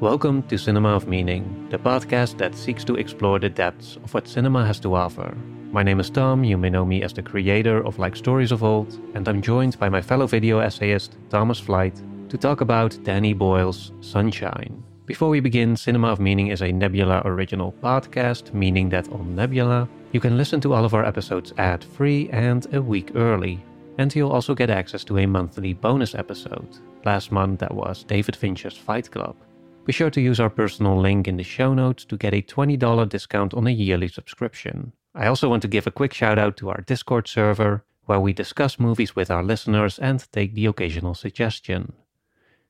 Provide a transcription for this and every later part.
Welcome to Cinema of Meaning, the podcast that seeks to explore the depths of what cinema has to offer. My name is Tom, you may know me as the creator of Like Stories of Old, and I'm joined by my fellow video essayist, Thomas Flight, to talk about Danny Boyle's Sunshine. Before we begin, Cinema of Meaning is a Nebula original podcast, meaning that on Nebula, you can listen to all of our episodes ad free and a week early. And you'll also get access to a monthly bonus episode. Last month, that was David Fincher's Fight Club. Be sure to use our personal link in the show notes to get a $20 discount on a yearly subscription. I also want to give a quick shout out to our Discord server, where we discuss movies with our listeners and take the occasional suggestion.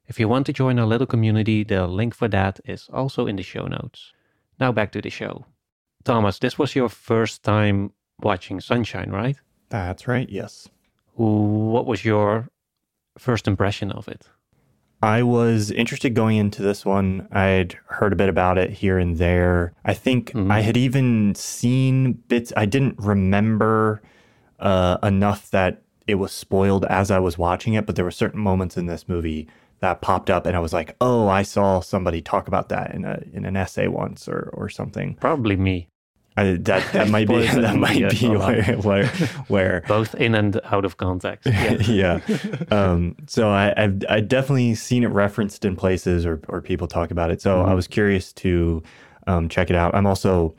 If you want to join our little community, the link for that is also in the show notes. Now back to the show. Thomas, this was your first time watching Sunshine, right? That's right, yes. What was your first impression of it? I was interested going into this one. I'd heard a bit about it here and there. I think mm-hmm. I had even seen bits. I didn't remember uh, enough that it was spoiled as I was watching it, but there were certain moments in this movie that popped up, and I was like, "Oh, I saw somebody talk about that in a in an essay once, or or something." Probably me. I, that that might be that might be where, where, where both in and out of context. Yeah. yeah. Um, so I I've, I definitely seen it referenced in places or or people talk about it. So mm-hmm. I was curious to um, check it out. I'm also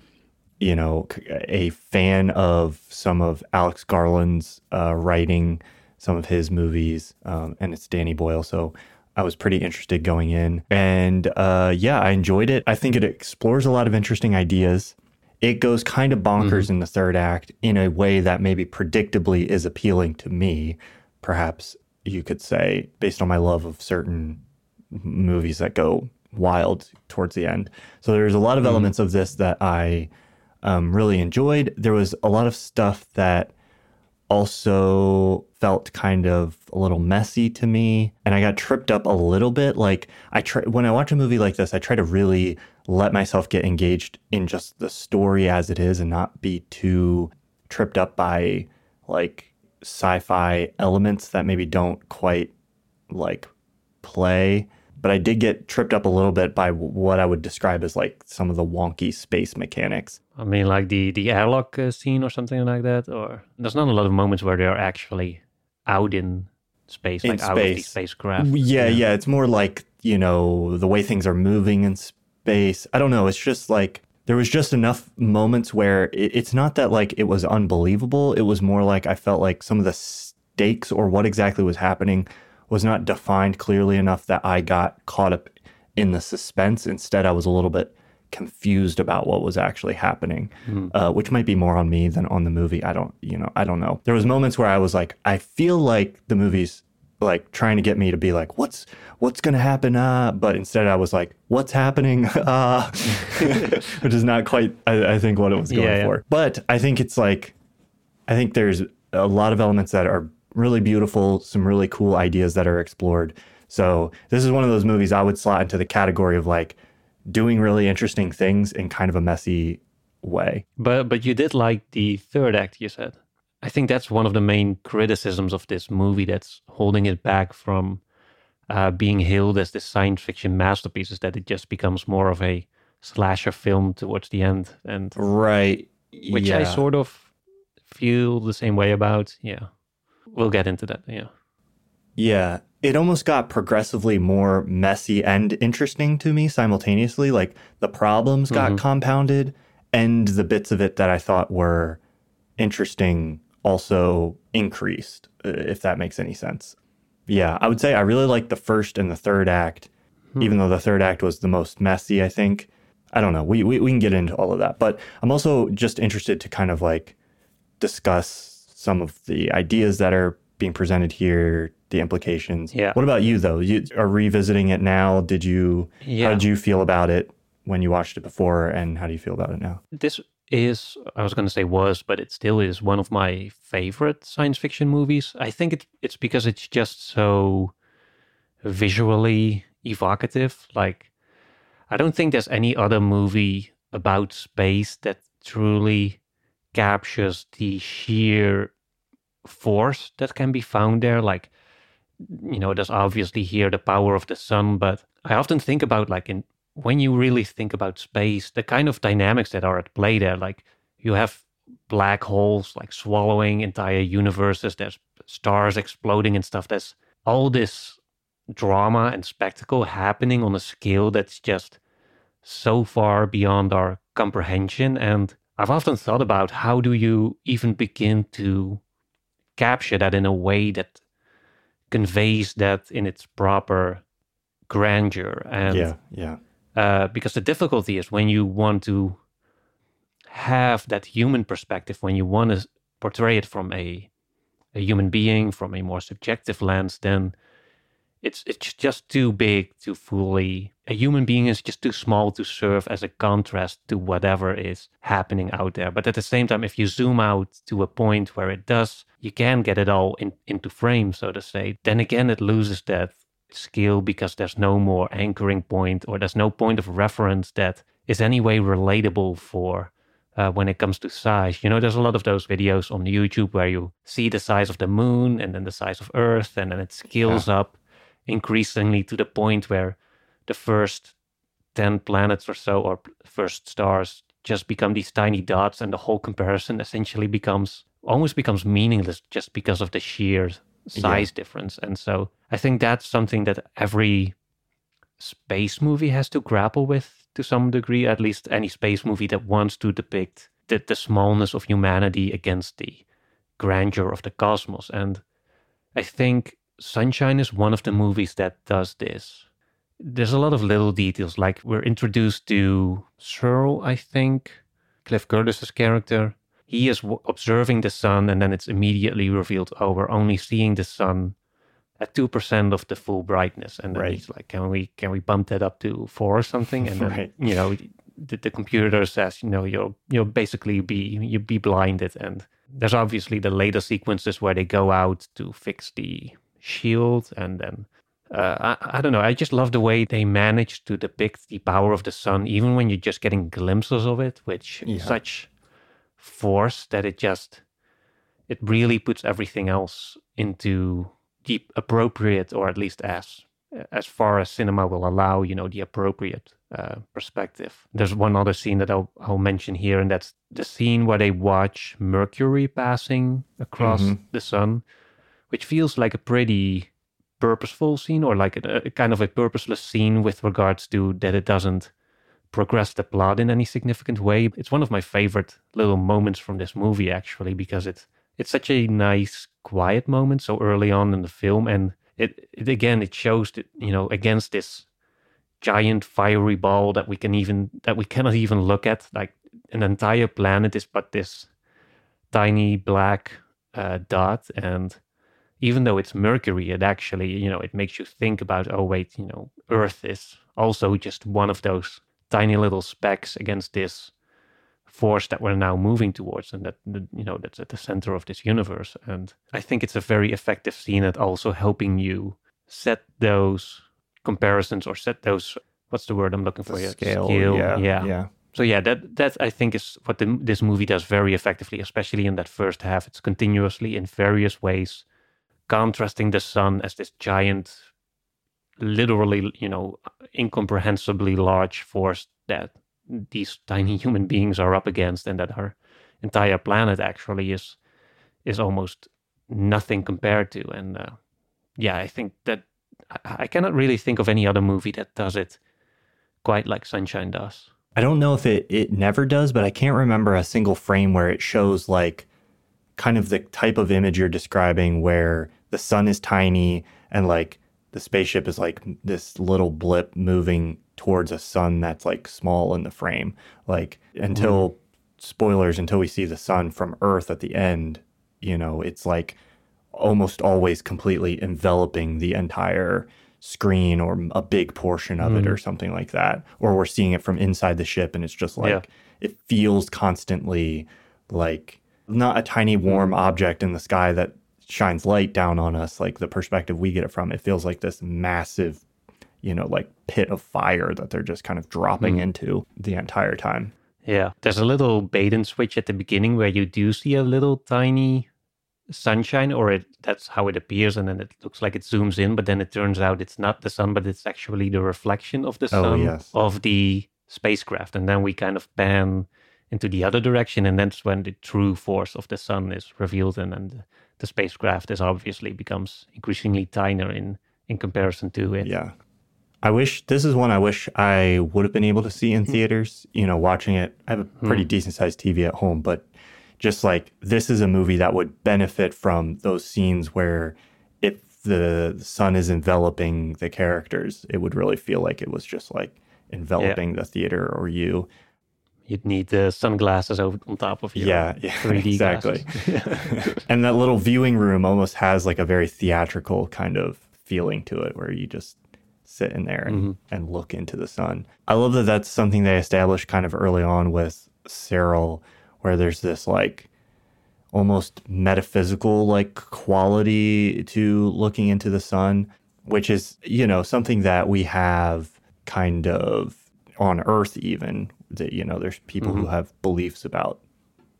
you know a fan of some of Alex Garland's uh, writing, some of his movies, um, and it's Danny Boyle. So I was pretty interested going in, and uh, yeah, I enjoyed it. I think it explores a lot of interesting ideas it goes kind of bonkers mm-hmm. in the third act in a way that maybe predictably is appealing to me, perhaps you could say, based on my love of certain movies that go wild towards the end. So there's a lot of mm-hmm. elements of this that I um, really enjoyed. There was a lot of stuff that also felt kind of a little messy to me and I got tripped up a little bit like I try when I watch a movie like this I try to really let myself get engaged in just the story as it is and not be too tripped up by like sci-fi elements that maybe don't quite like play but I did get tripped up a little bit by what I would describe as like some of the wonky space mechanics. I mean, like the the airlock uh, scene or something like that. Or there's not a lot of moments where they are actually out in space, in like space. out of the spacecraft. Yeah, yeah, yeah. It's more like you know the way things are moving in space. I don't know. It's just like there was just enough moments where it, it's not that like it was unbelievable. It was more like I felt like some of the stakes or what exactly was happening was not defined clearly enough that I got caught up in the suspense. Instead, I was a little bit confused about what was actually happening, mm. uh, which might be more on me than on the movie. I don't, you know, I don't know. There was moments where I was like, I feel like the movie's like trying to get me to be like, what's what's gonna happen? Uh, but instead, I was like, what's happening? Uh, which is not quite, I, I, think, what it was going yeah, yeah. for. But I think it's like, I think there's a lot of elements that are really beautiful, some really cool ideas that are explored. So this is one of those movies I would slot into the category of like doing really interesting things in kind of a messy way. But but you did like the third act, you said. I think that's one of the main criticisms of this movie that's holding it back from uh, being hailed as this science fiction masterpiece is that it just becomes more of a slasher film towards the end and right which yeah. i sort of feel the same way about yeah we'll get into that. Yeah. Yeah. It almost got progressively more messy and interesting to me simultaneously. Like the problems got mm-hmm. compounded and the bits of it that I thought were interesting also increased, uh, if that makes any sense. Yeah. I would say I really like the first and the third act, hmm. even though the third act was the most messy, I think. I don't know. We, we, we can get into all of that. But I'm also just interested to kind of like discuss some of the ideas that are being presented here, the implications. Yeah. What about you though? You are revisiting it now. Did you yeah. how did you feel about it when you watched it before and how do you feel about it now? This is I was going to say was, but it still is one of my favorite science fiction movies. I think it, it's because it's just so visually evocative. Like I don't think there's any other movie about space that truly captures the sheer force that can be found there. Like, you know, there's obviously here the power of the sun, but I often think about like in when you really think about space, the kind of dynamics that are at play there, like you have black holes like swallowing entire universes, there's stars exploding and stuff. There's all this drama and spectacle happening on a scale that's just so far beyond our comprehension. And I've often thought about how do you even begin to capture that in a way that conveys that in its proper grandeur. And yeah, yeah. Uh, because the difficulty is when you want to have that human perspective, when you want to portray it from a a human being, from a more subjective lens, then it's it's just too big to fully a human being is just too small to serve as a contrast to whatever is happening out there. But at the same time if you zoom out to a point where it does you can get it all in, into frame so to say then again it loses that skill because there's no more anchoring point or there's no point of reference that is anyway relatable for uh, when it comes to size. You know, there's a lot of those videos on YouTube where you see the size of the moon and then the size of Earth, and then it scales yeah. up increasingly to the point where the first 10 planets or so, or first stars, just become these tiny dots, and the whole comparison essentially becomes almost becomes meaningless just because of the sheer size yeah. difference. And so I think that's something that every space movie has to grapple with to some degree, at least any space movie that wants to depict the, the smallness of humanity against the grandeur of the cosmos. And I think Sunshine is one of the movies that does this. There's a lot of little details, like we're introduced to Searle, I think, Cliff Curtis's character, he is w- observing the sun and then it's immediately revealed oh we're only seeing the sun at 2% of the full brightness and then right. he's like can we can we bump that up to 4 or something and then right. you know the, the, computer says you know you'll you'll basically be you'll be blinded and there's obviously the later sequences where they go out to fix the shield and then uh, I, I don't know. I just love the way they manage to depict the power of the sun, even when you're just getting glimpses of it, which yeah. such force that it just it really puts everything else into the appropriate or at least as as far as cinema will allow you know the appropriate uh, perspective there's one other scene that I'll, I'll mention here and that's the scene where they watch mercury passing across mm-hmm. the sun which feels like a pretty purposeful scene or like a, a kind of a purposeless scene with regards to that it doesn't progress the plot in any significant way. It's one of my favorite little moments from this movie actually because it's it's such a nice quiet moment so early on in the film and it, it again it shows that you know against this giant fiery ball that we can even that we cannot even look at like an entire planet is but this tiny black uh, dot and even though it's mercury it actually you know it makes you think about oh wait you know earth is also just one of those tiny little specks against this force that we're now moving towards and that you know that's at the center of this universe. And i think it's a very effective scene at also helping you set those comparisons or set those what's the word i'm looking for here? scale, scale yeah, yeah. yeah. So yeah that that i think is what the, this movie does very effectively especially in that first half. It's continuously in various ways contrasting the sun as this giant literally, you know, incomprehensibly large force that these tiny human beings are up against, and that our entire planet actually is is almost nothing compared to. And uh, yeah, I think that I, cannot really think of any other movie that does it quite like Sunshine does. I don't know if it it never does, but I can't remember a single frame where it shows like kind of the type of image you're describing where the sun is tiny and like the spaceship is like this little blip moving towards a sun that's like small in the frame. Like until mm. spoilers, until we see the sun from Earth at the end, you know, it's like almost always completely enveloping the entire screen or a big portion of mm. it or something like that. Or we're seeing it from inside the ship and it's just like yeah. it feels constantly like not a tiny warm mm. object in the sky that shines light down on us, like the perspective we get it from, it feels like this massive, you know, like pit of fire that they're just kind of dropping mm. into the entire time. Yeah. There's a little bait and switch at the beginning where you do see a little tiny sunshine, or it that's how it appears, and then it looks like it zooms in, but then it turns out it's not the sun, but it's actually the reflection of the Oh, sun yes. of the spacecraft, and then we kind of pan into the other direction, and that's when the true force of the sun is revealed, and then the, spacecraft is obviously becomes increasingly tinier in in comparison to it. Yeah. I wish this is one I wish I would have been able to see in hmm. theaters. You know, watching it, I have a pretty hmm. decent sized TV at home, but just like this is a movie that would benefit from those scenes where if the sun is enveloping the characters, it would really feel like it was just like enveloping the theater or you. You'd need the sunglasses over on top of your Yeah, yeah, 3D exactly. and that little viewing room almost has like a very theatrical kind of feeling to it where you just sit in there and, mm-hmm. and look into the sun. I love that that's something they established kind of early on with Searle, where there's this like almost metaphysical like quality to looking into the sun, which is, you know, something that we have kind of on earth even that you know there's people who have beliefs about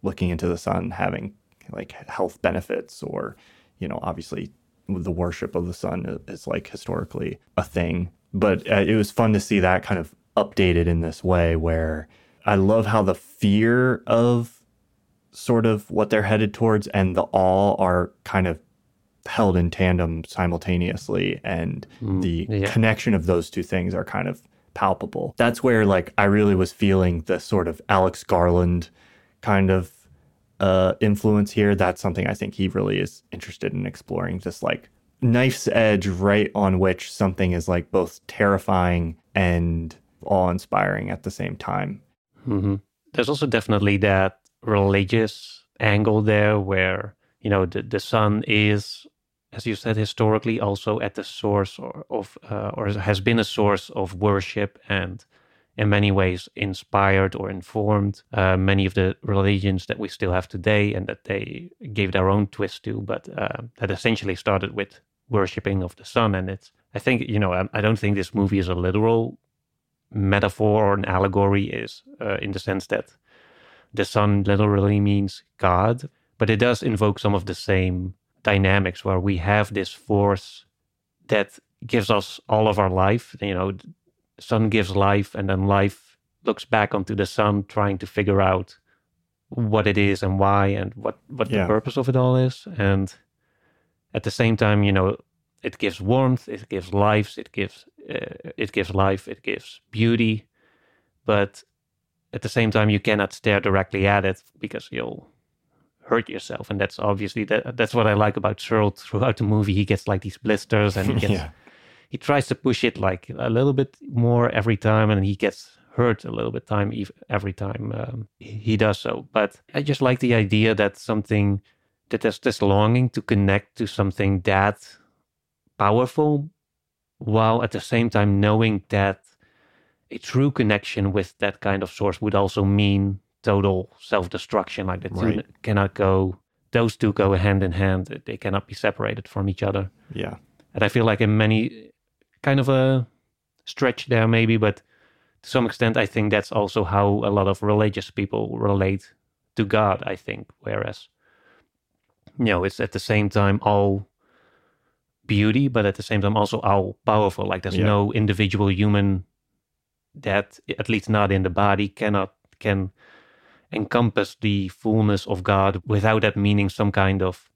looking into the sun having like health benefits or you know obviously the worship of the sun is, like historically a thing. But uh, it was fun to see that kind of updated in this way where i love how the fear of sort of what they're headed towards and the awe are kind of held in tandem simultaneously and the yeah. connection of those two things are kind of palpable that's where like i really was feeling the sort of alex garland kind of uh, influence here. That's something I think he really is interested in exploring. Just like knife's edge, right on which something is like both terrifying and awe inspiring at the same time. hmm There's also definitely that religious angle there where, you know, the, the sun is, as you said, historically also at the source or, of, uh, or has been a source of worship and in many ways inspired or informed uh, many of the religions that we still have today and that they gave their own twist to, but uh, that essentially started with worshipping of the sun. And it's, I think, you know, I, I don't think this movie is a literal metaphor or an allegory is uh, in the sense that the sun literally means God, but it does invoke some of the same dynamics where we have this force that gives us all of our life. You know, sun gives life, and then life looks back onto the sun, trying to figure out what it is and why and what what Yeah. the purpose of it all is. And at the same time, you know, it gives warmth, it gives life, it gives uh, it gives life, it gives beauty, but at the same time, you cannot stare directly at it because you'll hurt yourself, and that's obviously that. That's what I like about Searle throughout the movie. He gets like these blisters, and he gets yeah. he tries to push it like a little bit more every time, and he gets hurt a little bit time every time um, he does so. But I just like the idea that something that there's this longing to connect to something that powerful, while at the same time knowing that a true connection with that kind of source would also mean total self-destruction. Like the two Right. cannot go; those two go hand in hand. They cannot be separated from each other. Yeah. And I feel like in many kind of a stretch there maybe, but to some extent I think that's also how a lot of religious people relate to God, I think. Whereas you know, it's at the same time all beauty, but at the same time also all powerful. Like there's Yeah. no individual human that at least not in the body cannot can encompass the fullness of God without that meaning some kind of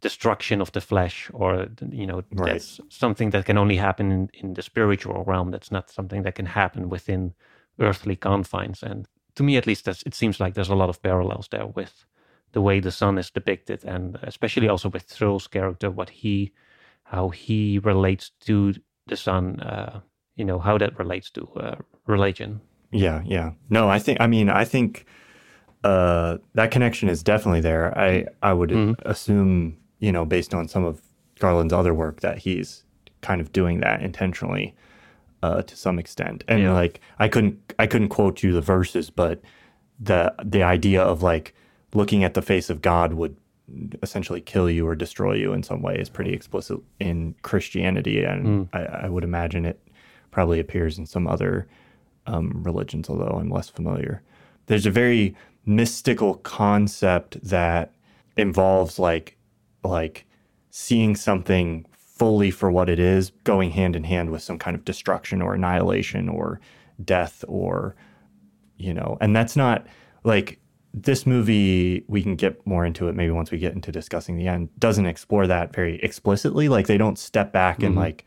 destruction of the flesh or you know Right. that's something that can only happen in, in the spiritual realm. That's not something that can happen within earthly confines. And to me at least that's, it seems like there's a lot of parallels there with the way the sun is depicted and especially also with Searle's character what he how he relates to the sun uh, you know how that relates to uh, religion Yeah, yeah. No, I think I mean I think uh that connection is definitely there. I I would assume, you know, based on some of Garland's other work that he's kind of doing that intentionally uh to some extent. And Yeah. like I couldn't I couldn't quote you the verses, but the the idea of like looking at the face of God would essentially kill you or destroy you in some way is pretty explicit in Christianity and I, I would imagine it probably appears in some other um, religions, although I'm less familiar. There's a very mystical concept that involves like like seeing something fully for what it is, going hand in hand with some kind of destruction or annihilation or death or you know, and that's not like this movie we can get more into it maybe once we get into discussing the end doesn't explore that very explicitly like they don't step back mm-hmm. and like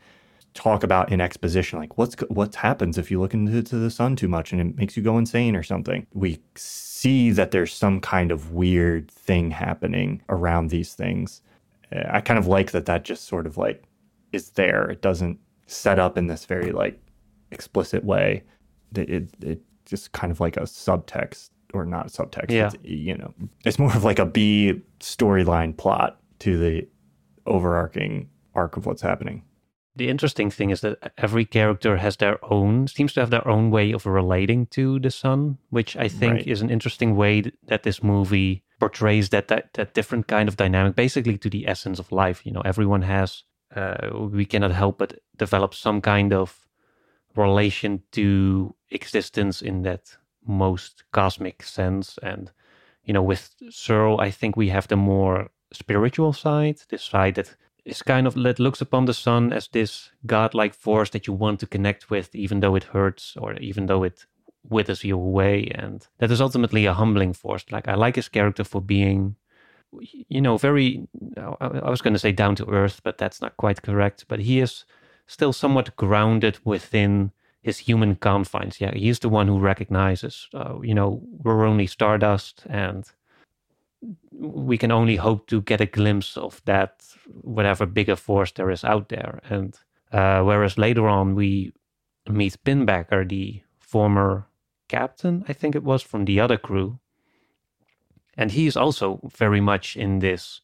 talk about in exposition like what's what happens if you look into the sun too much and it makes you go insane or something we see that there's some kind of weird thing happening around these things i kind of like that that just sort of like is there it doesn't set up in this very like explicit way it, it, it just kind of like a subtext or not subtext. Yeah. It's, you know, it's more of like a B storyline plot to the overarching arc of what's happening. The interesting thing is that every character has their own, seems to have their own way of relating to the sun, which I think right. is an interesting way that this movie portrays that, that that different kind of dynamic, basically to the essence of life. You know, everyone has, uh, we cannot help but develop some kind of relation to existence in that most cosmic sense. And, you know, with Searle, I think we have the more spiritual side, this side that is kind of that looks upon the sun as this godlike force that you want to connect with, even though it hurts or even though it withers you away. And that is ultimately a humbling force. Like, I like his character for being, you know, very, I was going to say down to earth, but that's not quite correct. But he is still somewhat grounded within his human confines. Yeah, he's the one who recognizes, uh, you know, we're only stardust and we can only hope to get a glimpse of that, whatever bigger force there is out there. And uh, whereas later on we meet Pinbacker, the former captain, I think it was, from the other crew. And he is also very much in this,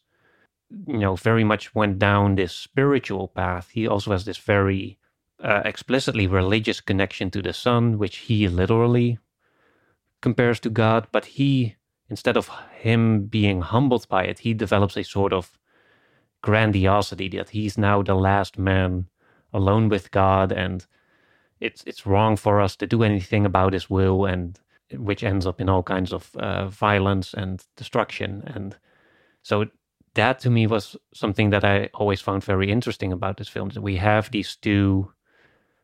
you know, very much went down this spiritual path. He also has this very uh, explicitly religious connection to the sun, which he literally compares to God, but he, instead of him being humbled by it, he develops a sort of grandiosity that he's now the last man alone with God, and it's it's wrong for us to do anything about His will, and which ends up in all kinds of uh, violence and destruction, and so that to me was something that I always found very interesting about this film. That we have these two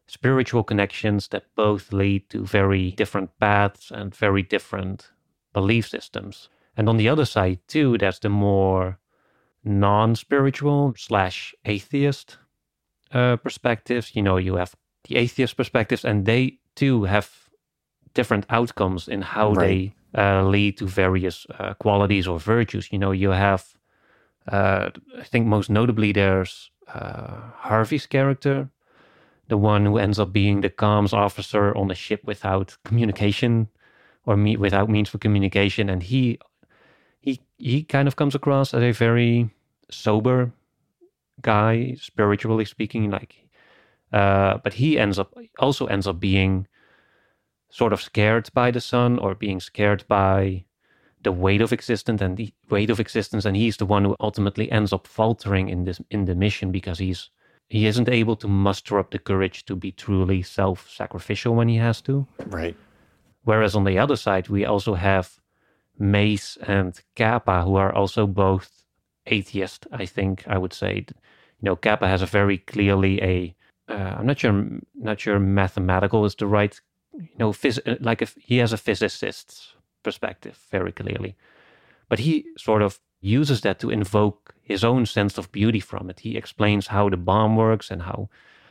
spiritual connections that both lead to very different paths and very different belief systems. And on the other side, too, there's the more non spiritual slash atheist uh, perspectives. You know, you have the atheist perspectives, and they too have different outcomes in how right. they uh, lead to various uh, qualities or virtues. You know, you have, uh, I think most notably, there's uh, Harvey's character, the one who ends up being the comms officer on the ship without communication or me without means for communication and he he he kind of comes across as a very sober guy spiritually speaking like uh, but he ends up also ends up being sort of scared by the sun or being scared by the weight of existence and the weight of existence and he's the one who ultimately ends up faltering in this in the mission because he's he isn't able to muster up the courage to be truly self sacrificial when he has to. Right. Whereas on the other side, we also have Mace and Capa, who are also both atheist, I think I would say. You know, Capa has a very clearly a. am uh, not sure, not sure mathematical is the right, you know, phys- like if he has a physicist's perspective very clearly. But he sort of uses that to invoke his own sense of beauty from it. He explains how the bomb works and how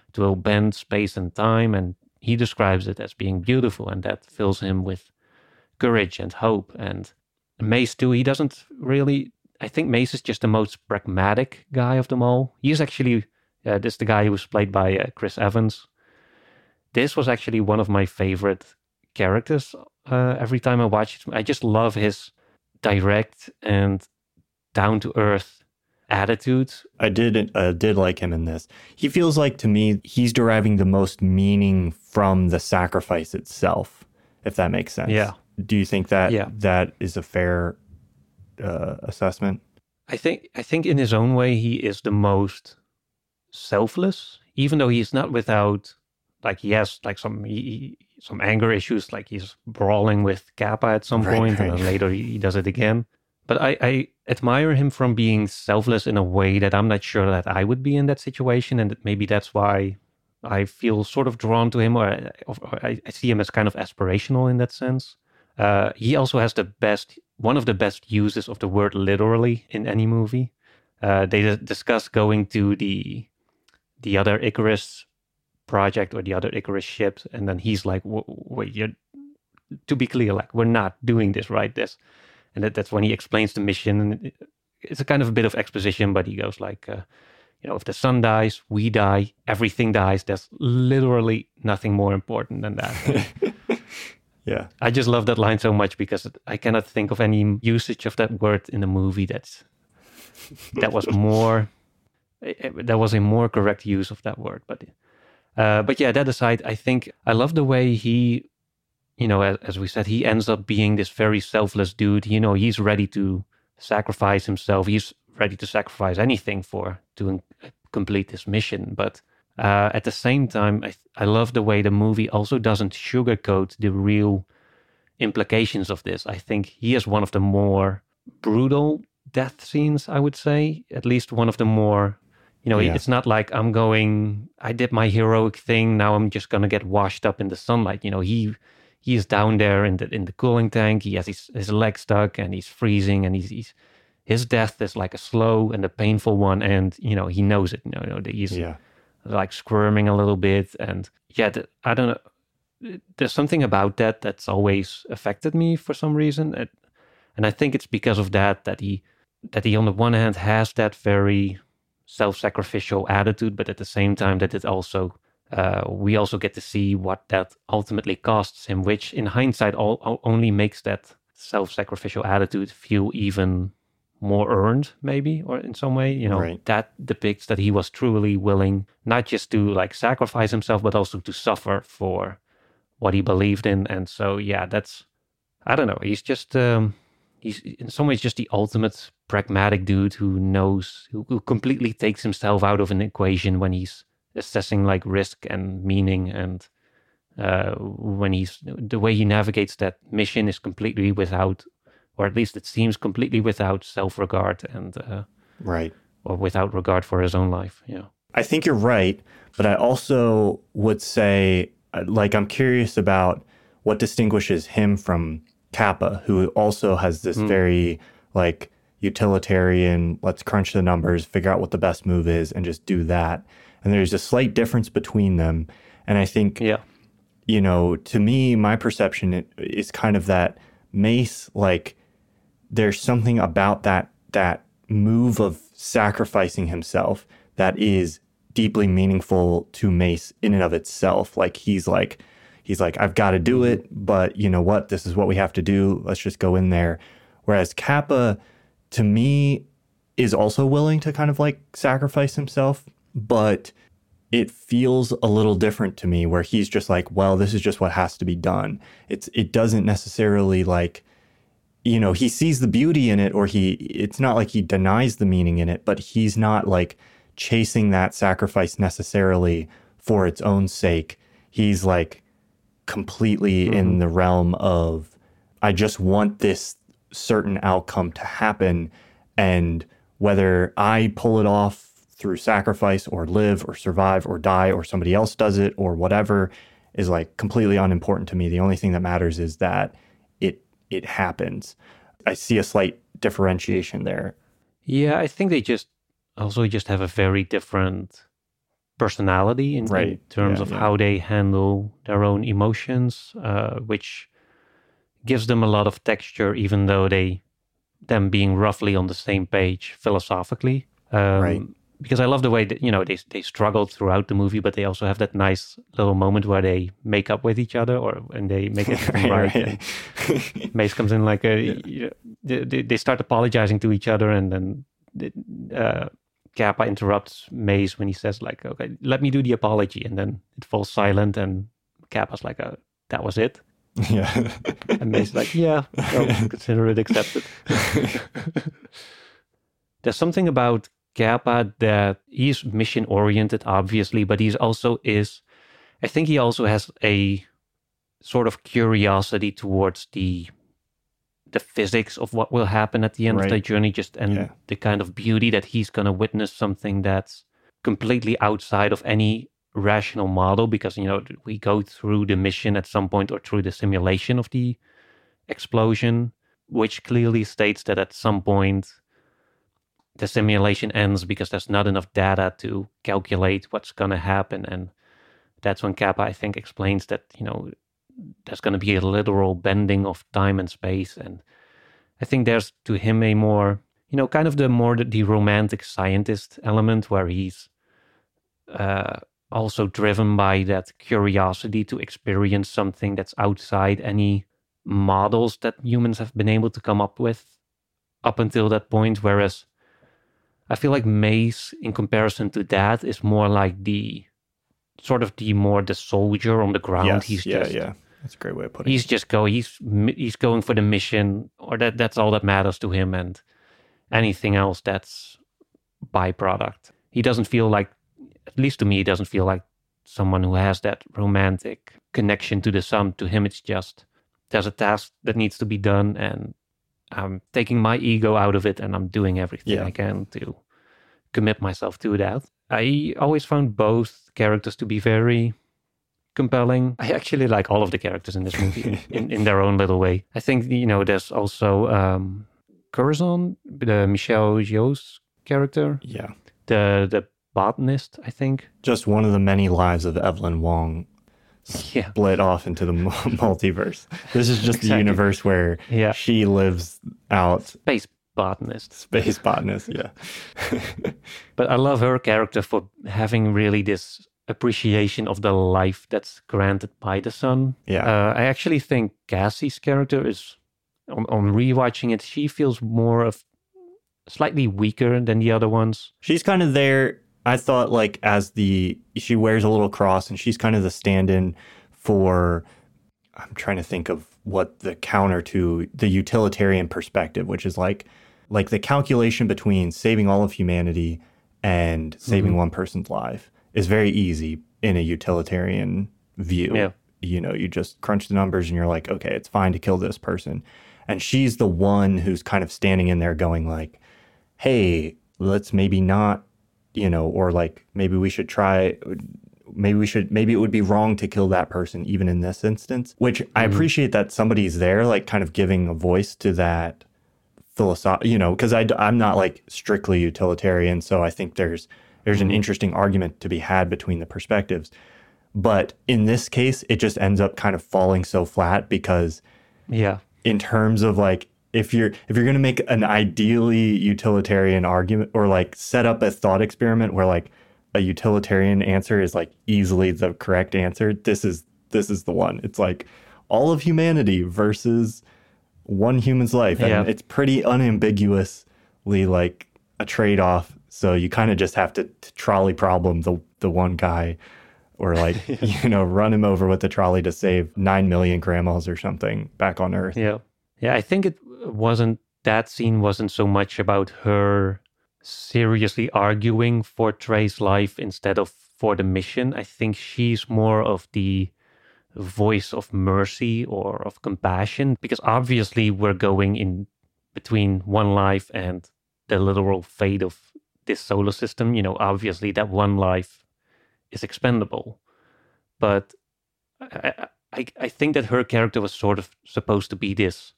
it will bend space and time, and he describes it as being beautiful, and that fills him with courage and hope. And Mace, too, he doesn't really. I think Mace is just the most pragmatic guy of them all. He's actually uh, this the guy who was played by uh, Chris Evans. This was actually one of my favorite characters. Uh, every time I watch it, I just love his direct and down to earth attitude. I did uh, did like him in this. He feels like to me he's deriving the most meaning from the sacrifice itself, if that makes sense. Yeah. Do you think that yeah. that is a fair uh, assessment? I think I think in his own way he is the most selfless, even though he's not without like he has like some he, some anger issues, like he's brawling with Capa at some right, point, right. and then later he does it again but I, I admire him from being selfless in a way that I'm not sure that I would be in that situation, and that maybe that's why I feel sort of drawn to him, or, I, I, see him as kind of aspirational in that sense. Uh, he also has the best, one of the best uses of the word literally in any movie. Uh, they discuss going to the the other Icarus project or the other Icarus ships, and then he's like, "Wait, you're to be clear, like we're not doing this right." This, and that, that's when he explains the mission. It's a kind of a bit of exposition, but he goes like, uh, "You know, if the sun dies, we die. Everything dies. There's literally nothing more important than that." yeah, I just love that line so much because I cannot think of any usage of that word in the movie that's that was more. That was a more correct use of that word, but uh, but yeah, that aside, I think I love the way he, you know, as, as, we said, he ends up being this very selfless dude. You know, he's ready to sacrifice himself. He's ready to sacrifice anything for to complete this mission. But uh, at the same time, I, I love the way the movie also doesn't sugarcoat the real implications of this. I think he is one of the more brutal death scenes, I would say, at least one of the more you know, yeah. it's not like I'm going, I did my heroic thing. Now I'm just going to get washed up in the sunlight. You know, he he is down there in the in the cooling tank. He has his, his leg stuck and he's freezing and he's, he's his death is like a slow and a painful one. And, you know, he knows it. You know, you know he's yeah. like squirming a little bit. And yeah, the, I don't know. There's something about that that's always affected me for some reason. It, and I think it's because of that that he that he on the one hand has that very self-sacrificial attitude, but at the same time that it also uh, we also get to see what that ultimately costs him, which in hindsight all, only makes that self-sacrificial attitude feel even more earned, maybe, or in some way. You know, right. that depicts that he was truly willing not just to like sacrifice himself, but also to suffer for what he believed in. And so, yeah, that's I don't know. He's just um, he's in some ways just the ultimate pragmatic dude who knows who, who completely takes himself out of an equation when he's assessing like risk and meaning and uh, when he's the way he navigates that mission is completely without or at least it seems completely without self-regard and uh, right or without regard for his own life yeah i think you're right but i also would say uh, like i'm curious about what distinguishes him from Capa, who also has this mm. very like utilitarian, let's crunch the numbers, figure out what the best move is, and just do that. And there's a slight difference between them. And I think, yeah. you know, to me, my perception is kind of that Mace, like, there's something about that that move of sacrificing himself that is deeply meaningful to Mace in and of itself. Like he's like, he's like, I've got to do it, but you know what? This is what we have to do. Let's just go in there. Whereas Capa, to me, is also willing to kind of like sacrifice himself, but it feels a little different to me where he's just like, well, this is just what has to be done. It's it doesn't necessarily like you know, he sees the beauty in it or he it's not like he denies the meaning in it, but he's not like chasing that sacrifice necessarily for its own sake. He's like completely mm-hmm. in the realm of I just want this certain outcome to happen and whether I pull it off through sacrifice or live or survive or die or somebody else does it or whatever is like completely unimportant to me. The only thing that matters is that it it happens. I see a slight differentiation there. Yeah, I think they just also just have a very different personality in, right. in terms yeah, of yeah. how they handle their own emotions, uh, which gives them a lot of texture, even though they them being roughly on the same page philosophically. Um, right. Because I love the way that you know they they struggle throughout the movie, but they also have that nice little moment where they make up with each other, or and they make it right. right. Mace comes in like a you know, they, they start apologizing to each other, and then uh, Capa interrupts Mace when he says like, "Okay, let me do the apology," and then it falls silent, and Capa's like, oh, "That was it." Yeah, and Mace's like, "Yeah, well, consider it accepted." There's something about Capa that he's mission oriented, obviously, but he's also is. I think he also has a sort of curiosity towards the the physics of what will happen at the end Right. of the journey, just and Yeah. the kind of beauty that he's going to witness something that's completely outside of any rational model because you know we go through the mission at some point or through the simulation of the explosion which clearly states that at some point the simulation ends because there's not enough data to calculate what's going to happen. And that's when Capa i think explains that you know there's going to be a literal bending of time and space. And i think there's to him a more you know kind of the more the, the romantic scientist element where he's uh, also driven by that curiosity to experience something that's outside any models that humans have been able to come up with up until that point. Whereas i feel like mace in comparison to that is more like the sort of the more the soldier on the ground Yes, he's yeah, just yeah. That's a great way of putting he's it. just going he's he's going for the mission or that that's all that matters to him and anything else that's byproduct he doesn't feel like at least to me he doesn't feel like someone who has that romantic connection to the sun to him it's just there's a task that needs to be done and i'm taking my ego out of it and i'm doing everything Yeah. i can to commit myself to that i always found both characters to be very compelling. I actually like all of the characters in this movie in, in their own little way. I think you know there's also um Corazon, the Michelle Yeoh's character, Yeah. the the botanist, I think. Just one of the many lives of Evelyn Wang Yeah. split off into the multiverse. This is just the universe where Yeah. she lives out Space botanist. space botanist. Yeah. But I love her character for having really this appreciation of the life that's granted by the sun. Yeah. Uh, I actually think Cassie's character is, on, on rewatching it, she feels more of slightly weaker than the other ones. she's kind of there. I thought like as the she wears a little cross and she's kind of the stand-in for I'm trying to think of what the counter to the utilitarian perspective, which is like like the calculation between saving all of humanity and saving mm-hmm. one person's life is very easy in a utilitarian view. Yeah. You know, you just crunch the numbers and you're like, okay, it's fine to kill this person. And she's the one who's kind of standing in there going like, hey, let's maybe not, you know, or like maybe we should try maybe we should maybe it would be wrong to kill that person even in this instance which i mm-hmm. appreciate that somebody's there like kind of giving a voice to that philosoph you know because i'm not like strictly utilitarian so i think there's there's an mm-hmm. interesting argument to be had between the perspectives. But in this case it just ends up kind of falling so flat because Yeah. in terms of like if you're if you're going to make an ideally utilitarian argument or like set up a thought experiment where like a utilitarian answer is like easily the correct answer this is this is the one. It's like all of humanity versus one human's life and Yeah. it's pretty unambiguously like a trade-off so you kind of just have to, to trolley problem the the one guy or like you know run him over with the trolley to save 9 million grandmas or something back on earth Yeah. Yeah. I think it wasn't, that scene wasn't so much about her seriously arguing for Trey's life instead of for the mission. I think she's more of the voice of mercy or of compassion because obviously we're going in between one life and the literal fate of this solar system. You know, obviously that one life is expendable. But I, I- I, think that her character was sort of supposed to be this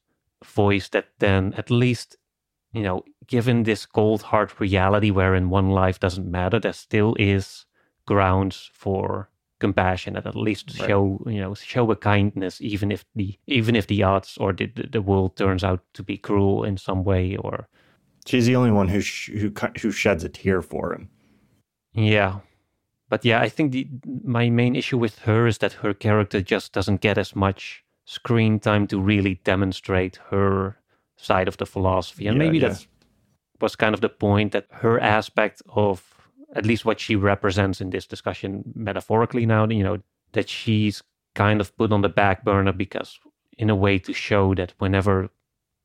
voice that then at least you know given this cold hard reality wherein one life doesn't matter there still is grounds for compassion that at least Right. show you know show a kindness even if the even if the odds or the, the world turns out to be cruel in some way or She's the only one who sh- who who sheds a tear for him. Yeah. But yeah, I think the, my main issue with her is that her character just doesn't get as much screen time to really demonstrate her side of the philosophy. And Yeah, maybe yeah. that's was kind of the point that her aspect of at least what she represents in this discussion metaphorically now, you know, that she's kind of put on the back burner because in a way to show that whenever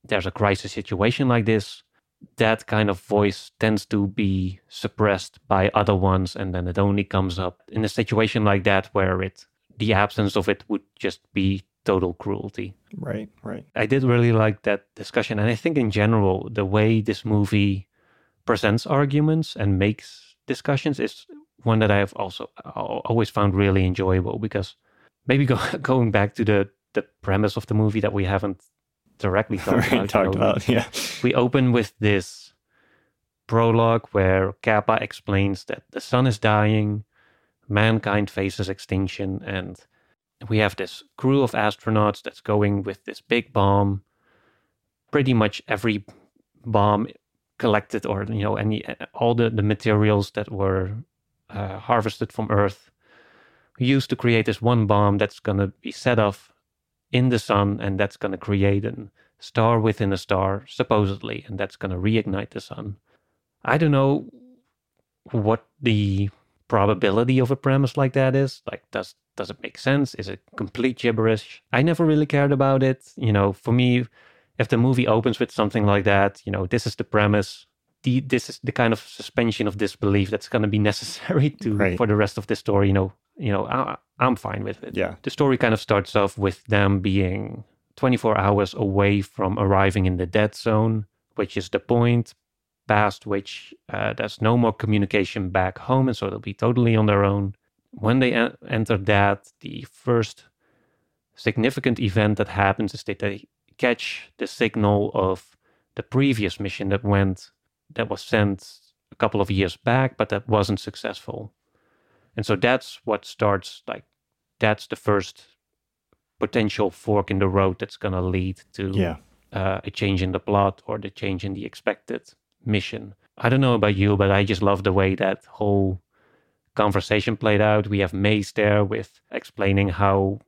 there's a crisis situation like this, that kind of voice tends to be suppressed by other ones and then it only comes up in a situation like that where it the absence of it would just be total cruelty. Right, right. I did really like that discussion. And I think in general, the way this movie presents arguments and makes discussions is one that I have also always found really enjoyable because maybe go, going back to the, the premise of the movie that we haven't directly talked about. talked you know, about, yeah. We open with this prologue where Capa explains that the sun is dying, mankind faces extinction, and we have this crew of astronauts that's going with this big bomb. Pretty much every bomb collected, or you know, any all the, the materials that were uh, harvested from Earth, used to create this one bomb that's going to be set off in the sun, and that's going to create a star within a star, supposedly, and that's going to reignite the sun. I don't know what the probability of a premise like that is. Like, does does it make sense? Is it complete gibberish? I never really cared about it. You know, for me, if the movie opens with something like that, you know, this is the premise. The, this is the kind of suspension of disbelief that's going to be necessary to right. for the rest of the story. You know, you know, I, I'm fine with it. Yeah. The story kind of starts off with them being 24 hours away from arriving in the dead zone, which is the point past which uh, there's no more communication back home, and so they'll be totally on their own when they en- enter that, the first significant event that happens is that they catch the signal of the previous mission that went that was sent a couple of years back, but that wasn't successful. And so that's what starts like that's the first potential fork in the road that's going to lead to yeah. uh, a change in the plot or the change in the expected mission. I don't know about you, but I just love the way that whole conversation played out. We have Mace there with explaining how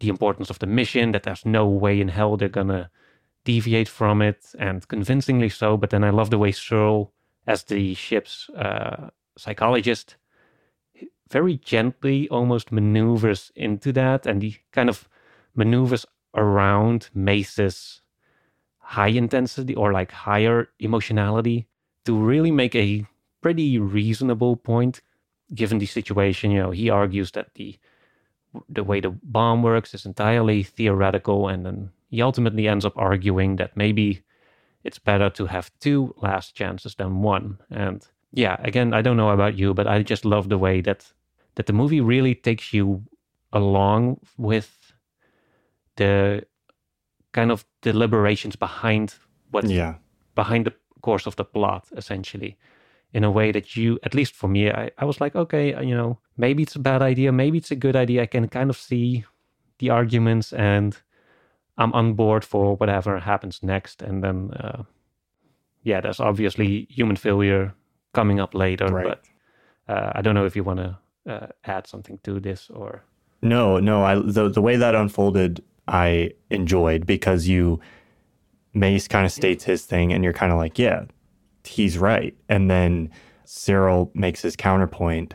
the importance of the mission, that there's no way in hell they're gonna deviate from it, and convincingly so. But then I love the way Searle, as the ship's uh, psychologist, very gently almost maneuvers into that, and he kind of maneuvers around Mace's high intensity or like higher emotionality to really make a pretty reasonable point given the situation, you know, he argues that the the way the bomb works is entirely theoretical, and then he ultimately ends up arguing that maybe it's better to have two last chances than one. And yeah, again, I don't know about you, but I just love the way that that the movie really takes you along with the kind of deliberations behind what yeah behind the course of the plot essentially in a way that you, at least for me, I, I was like, okay, uh, you know, maybe it's a bad idea, maybe it's a good idea. I can kind of see the arguments and I'm on board for whatever happens next. And then, uh, yeah, there's obviously human failure coming up later, right. but uh, I don't know if you want to uh, add something to this or. No, no. I the the way that unfolded, I enjoyed because you Mace kind of states his thing, and you're kind of like, yeah, he's right. And then Searle makes his counterpoint,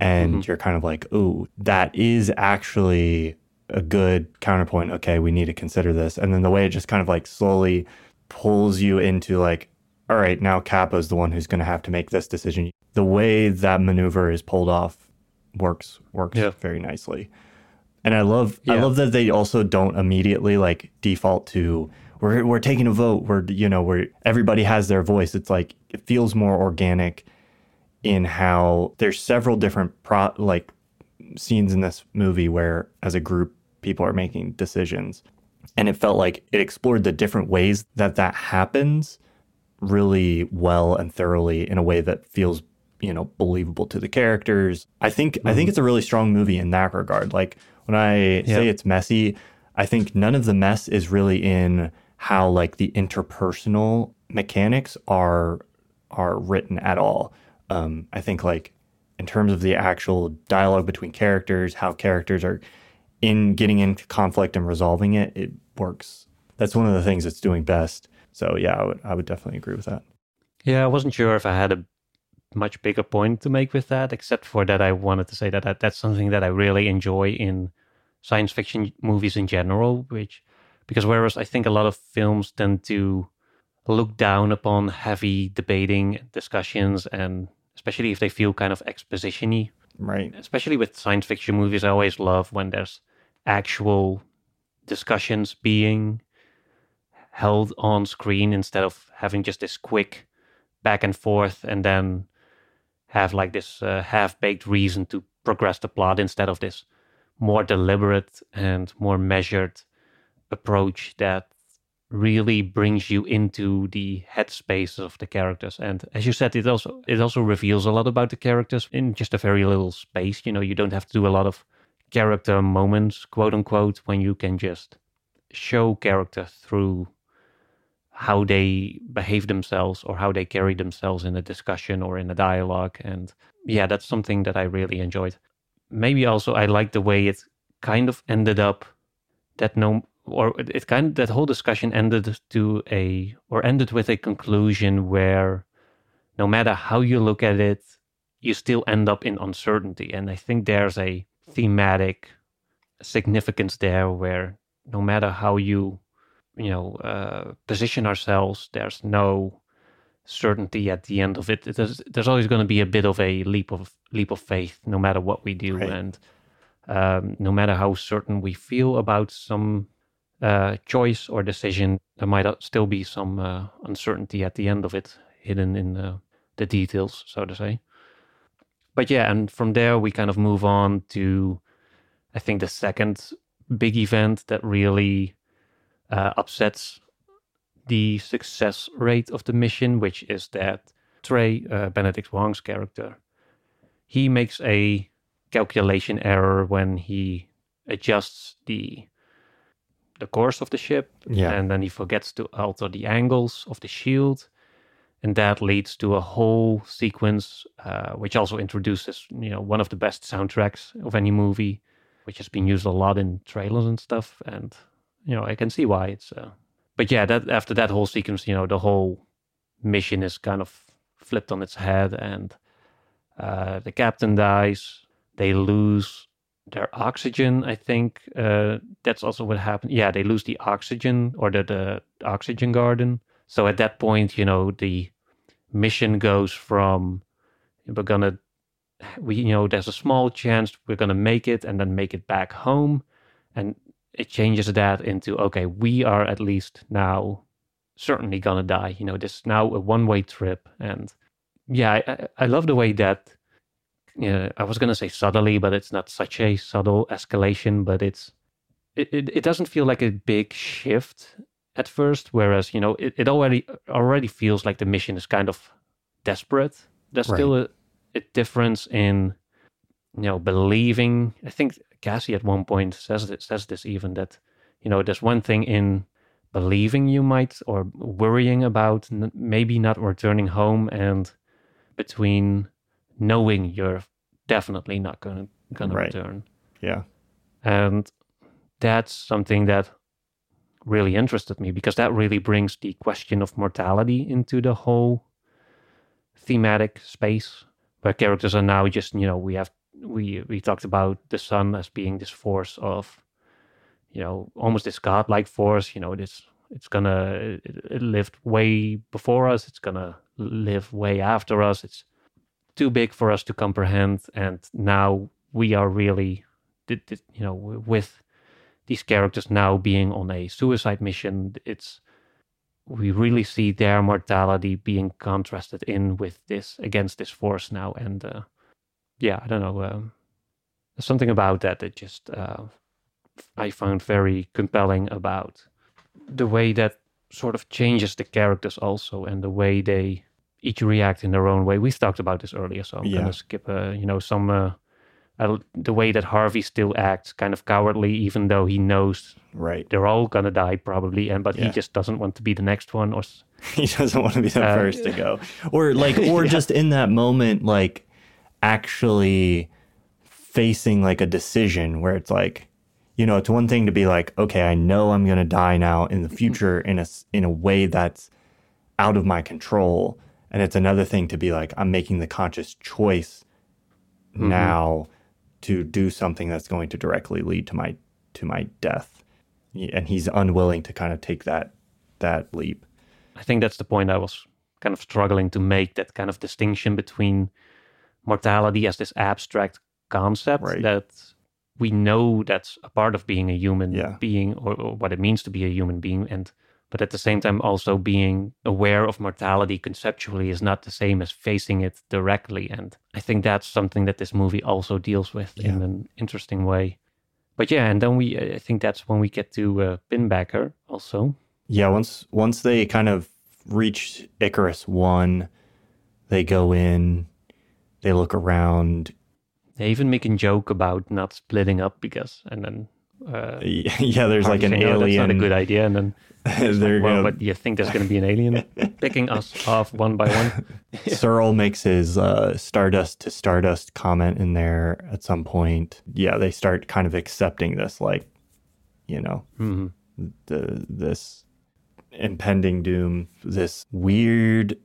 and mm-hmm. you're kind of like, ooh, that is actually a good counterpoint. Okay, we need to consider this. And then the way it just kind of like slowly pulls you into like, all right, now Capa is the one who's going to have to make this decision. The way that maneuver is pulled off works works yeah. very nicely. And I love yeah. I love that they also don't immediately like default to we're we're taking a vote. We're you know where everybody has their voice. It's like it feels more organic in how there's several different pro like scenes in this movie where as a group people are making decisions and it felt like it explored the different ways that that happens really well and thoroughly in a way that feels you know believable to the characters i think mm-hmm. i think mm-hmm. it's a really strong movie in that regard like when i yep. say it's messy i think none of the mess is really in how like the interpersonal mechanics are are written at all. Um, I think like in terms of the actual dialogue between characters, how characters are in getting into conflict and resolving it, it works. That's one of the things it's doing best. So yeah, I would I would definitely agree with that. Yeah, I wasn't sure if I had a much bigger point to make with that, except for that I wanted to say that, that that's something that I really enjoy in science fiction movies in general, which because whereas I think a lot of films tend to look down upon heavy debating discussions, and especially if they feel kind of expositiony, right? Especially with science fiction movies, I always love when there's actual discussions being held on screen instead of having just this quick back and forth and then have like this uh, half baked reason to progress the plot instead of this more deliberate and more measured approach that really brings you into the headspace of the characters. And as you said it also it also reveals a lot about the characters in just a very little space. You know you don't have to do a lot of character moments quote unquote when you can just show character through how they behave themselves or how they carry themselves in a discussion or in a dialogue. And yeah that's something that i really enjoyed. Maybe also i like the way it kind of ended up that no or it kind of that whole discussion ended to a or ended with a conclusion where no matter how you look at it you still end up in uncertainty. And i think there's a thematic significance there where no matter how you you know uh, position ourselves there's no certainty at the end of it. There's, there's always going to be a bit of a leap of leap of faith no matter what we do. Right. and um, no matter how certain we feel about some uh, choice or decision, there might still be some uh, uncertainty at the end of it, hidden in the, the details, so to say. But yeah, and from there we kind of move on to, I think, the second big event that really uh, upsets the success rate of the mission, which is that Trey, uh, Benedict Wong's character, he makes a calculation error when he adjusts the the course of the ship Yeah. and then he forgets to alter the angles of the shield and that leads to a whole sequence uh, which also introduces you know one of the best soundtracks of any movie which has been used a lot in trailers and stuff and you know i can see why it's uh... but yeah that after that whole sequence you know the whole mission is kind of flipped on its head and uh, the captain dies they lose their oxygen i think uh, that's also what happened. Yeah they lose the oxygen or the, the oxygen garden. So at that point you know the mission goes from we're gonna we you know there's a small chance we're gonna make it and then make it back home. And it changes that into okay we are at least now certainly gonna die you know this is now a one-way trip. And yeah I- I love the way that yeah, I was gonna say subtly, but it's not such a subtle escalation. But it's it, it, it doesn't feel like a big shift at first. Whereas you know it, it already already feels like the mission is kind of desperate. There's still a, a difference in you know believing. I think Cassie at one point says this, says this even that you know there's one thing in believing you might or worrying about n- maybe not returning home and between knowing you're definitely not going to going to Right. return Yeah. and that's something that really interested me because that really brings the question of mortality into the whole thematic space where characters are now just you know we have we we talked about the sun as being this force of you know almost this godlike force you know this it's gonna it, it lived way before us it's gonna live way after us it's too big for us to comprehend and now we are really you know with these characters now being on a suicide mission it's we really see their mortality being contrasted in with this against this force now and uh, yeah i don't know um, there's something about that that just uh, i found very compelling about the way that sort of changes the characters also and the way they each react in their own way we've talked about this earlier so i'm Yeah. gonna skip uh, you know some uh, uh, the way that harvey still acts kind of cowardly even though he knows Right. they're all gonna die probably and but he just doesn't want to be the next one or he doesn't want to be the Uh, first to go or like or Yeah. just in that moment like actually facing like a decision where it's like you know it's one thing to be like okay i know i'm going to die now in the future in a in a way that's out of my control and it's another thing to be like i'm making the conscious choice Mm-hmm. now to do something that's going to directly lead to my to my death and he's unwilling to kind of take that that leap I think that's the point I was kind of struggling to make that kind of distinction between mortality as this abstract concept Right. that we know that's a part of being a human Yeah. being or, or what it means to be a human being and but at the same time also being aware of mortality conceptually is not the same as facing it directly. And i think that's something that this movie also deals with in an interesting way. But yeah and then we i think that's when we get to uh, pinbacker also. Yeah, once once they kind of reach Icarus one, they go in, they look around. they even make a joke about not splitting up because and then uh, Yeah, there's like an saying, "Oh, alien. that's not a good idea and then they're well, gonna, but you think there's going to be an alien picking us off one by one Searle makes his uh, Stardust to Stardust comment in there at some point. Yeah, they start kind of accepting this, like, you know, Mhm. the this impending doom. This weird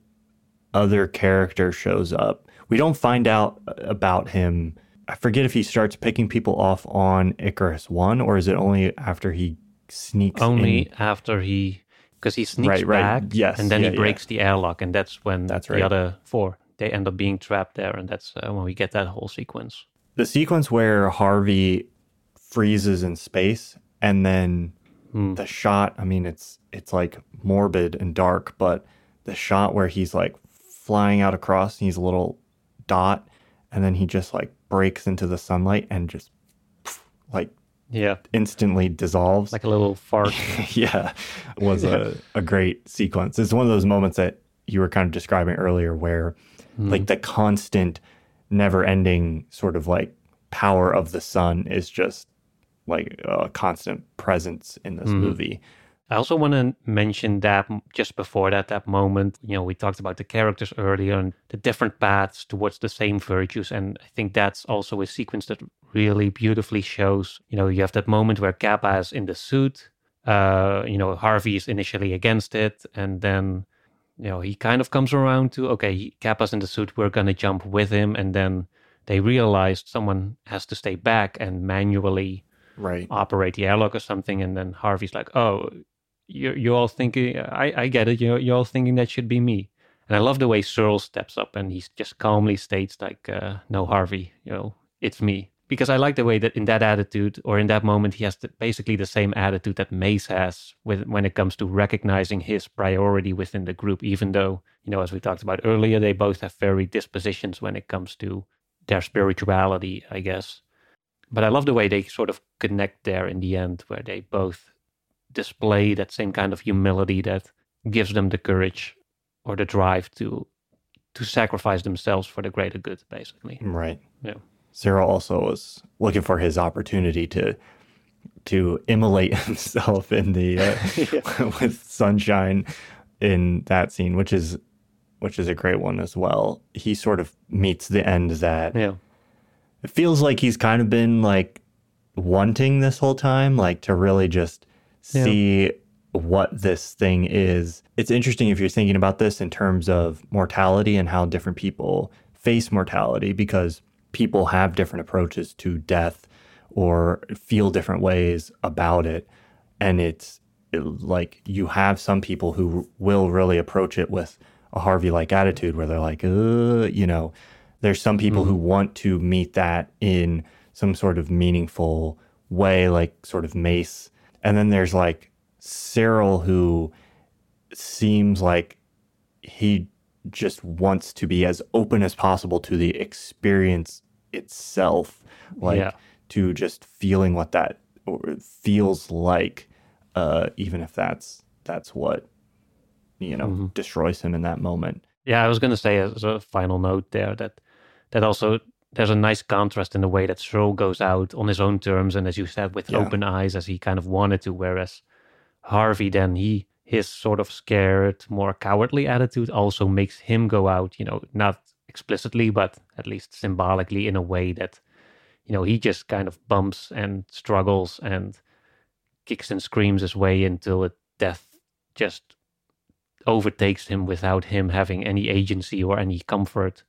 other character shows up. We don't find out about him. I forget if he starts picking people off on Icarus One, or is it only after he sneaks only in? after he because he sneaks Right, right. back Yes, and then yeah, he yeah. breaks the airlock and that's when That's the other four they end up being trapped there and that's uh, when we get that whole sequence the sequence where Harvey freezes in space and then Hmm. the shot I mean it's it's like morbid and dark but the shot where he's like flying out across and he's a little dot and then he just like breaks into the sunlight and just like yeah. instantly dissolves. Like a little fart. Yeah. Was a, a great sequence. It's one of those moments that you were kind of describing earlier where hmm. like the constant never ending sort of like power of the sun is just like a constant presence in this hmm. movie I also want to mention that just before that, that moment, you know, we talked about the characters earlier and the different paths towards the same virtues. And I think that's also a sequence that really beautifully shows, you know, you have that moment where Capa is in the suit, uh, you know, Harvey is initially against it. And then, you know, he kind of comes around to, okay, Capa's in the suit, we're going to jump with him. And then they realized someone has to stay back and manually right operate the airlock or something and then harvey's like oh you're, you're all thinking I, I get it you're, you're all thinking that should be me. And i love the way searle steps up and he just calmly states like uh, no harvey you know it's me. Because i like the way that in that attitude or in that moment he has the, basically the same attitude that mace has with when it comes to recognizing his priority within the group even though you know as we talked about earlier they both have varied dispositions when it comes to their spirituality i guess. But I love the way they sort of connect there in the end, where they both display that same kind of humility that gives them the courage or the drive to to sacrifice themselves for the greater good, basically. right Yeah. Searle also was looking for his opportunity to to immolate himself in the uh, with sunshine in that scene, which is which is a great one as well. He sort of meets the end that Yeah. it feels like he's kind of been like wanting this whole time, like to really just Yeah. see what this thing is. It's interesting if you're thinking about this in terms of mortality and how different people face mortality because people have different approaches to death or feel different ways about it. And it's it- like you have some people who will really approach it with a Harvey like attitude where they're like, uh, you know, there's some people who want to meet that in some sort of meaningful way, like sort of mace. And then there's like Searle who seems like he just wants to be as open as possible to the experience itself, like Yeah. to just feeling what that feels like, uh, even if that's that's what you know destroys him in that moment. Yeah, I was gonna say as a final note there that that also there's a nice contrast in the way that Searle goes out on his own terms and as you said with Yeah. open eyes as he kind of wanted to, whereas Harvey then he his sort of scared, more cowardly attitude also makes him go out, you know, not explicitly, but at least symbolically in a way that, you know, he just kind of bumps and struggles and kicks and screams his way until it, death just overtakes him without him having any agency or any comfort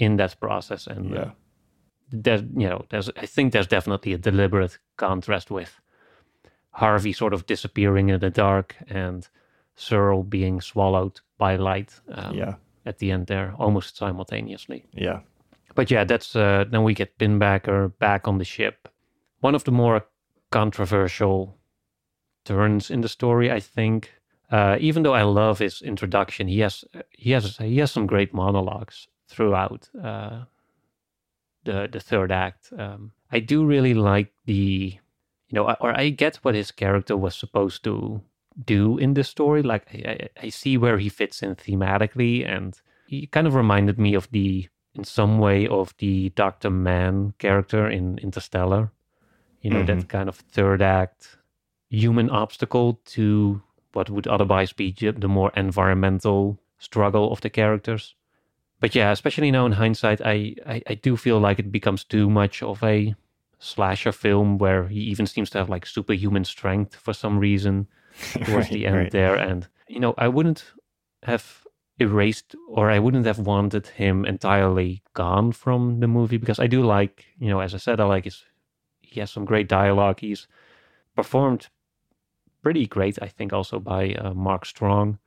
in that process. And uh, there's, you know, there's, I think there's definitely a deliberate contrast with Harvey sort of disappearing in the dark and Searle being swallowed by light um, yeah, at the end there, almost simultaneously. yeah, But yeah, that's uh, then we get Pinbacker back on the ship, one of the more controversial turns in the story, I think. Uh, even though I love his introduction, he has he has he has some great monologues throughout uh, the the third act. Um, I do really like the you know, or I get what his character was supposed to do in this story. Like I, I see where he fits in thematically, and he kind of reminded me of the in some way of the Doctor Mann character in Interstellar. You know, mm-hmm. that kind of third act human obstacle to what would otherwise be the more environmental struggle of the characters. But yeah, especially now in hindsight, I, I, I do feel like it becomes too much of a slasher film where he even seems to have like superhuman strength for some reason towards right, the end right. there. And, you know, I wouldn't have erased or I wouldn't have wanted him entirely gone from the movie because I do like, you know, as I said, I like his, he has some great dialogue. He's performed pretty great, I think, also by uh, Mark Strong.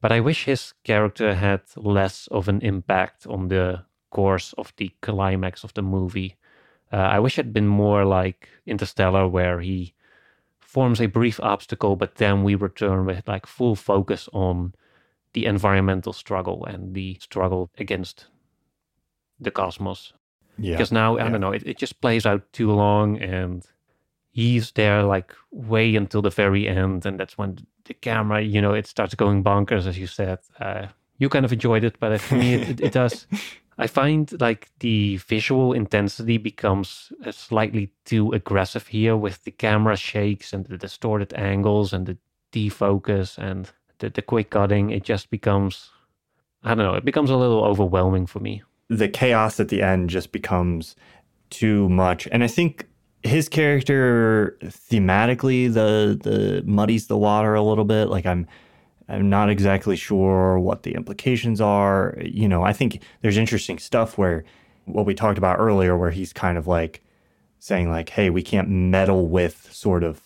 But I wish his character had less of an impact on the course of the climax of the movie. Uh, I wish it had been more like Interstellar, where he forms a brief obstacle, but then we return with like full focus on the environmental struggle and the struggle against the cosmos. Yeah. Because now, I yeah. don't know, it, it just plays out too long and he's there like way until the very end. And that's when the camera, you know, it starts going bonkers, as you said. Uh, you kind of enjoyed it, but for me, it, it does. I find like the visual intensity becomes uh, slightly too aggressive here with the camera shakes and the distorted angles and the defocus and the, the quick cutting. It just becomes, I don't know, it becomes a little overwhelming for me. The chaos at the end just becomes too much. And I think his character thematically the the muddies the water a little bit. Like I'm I'm not exactly sure what the implications are. You know, I think there's interesting stuff where what we talked about earlier, where he's kind of like saying, like, hey, we can't meddle with sort of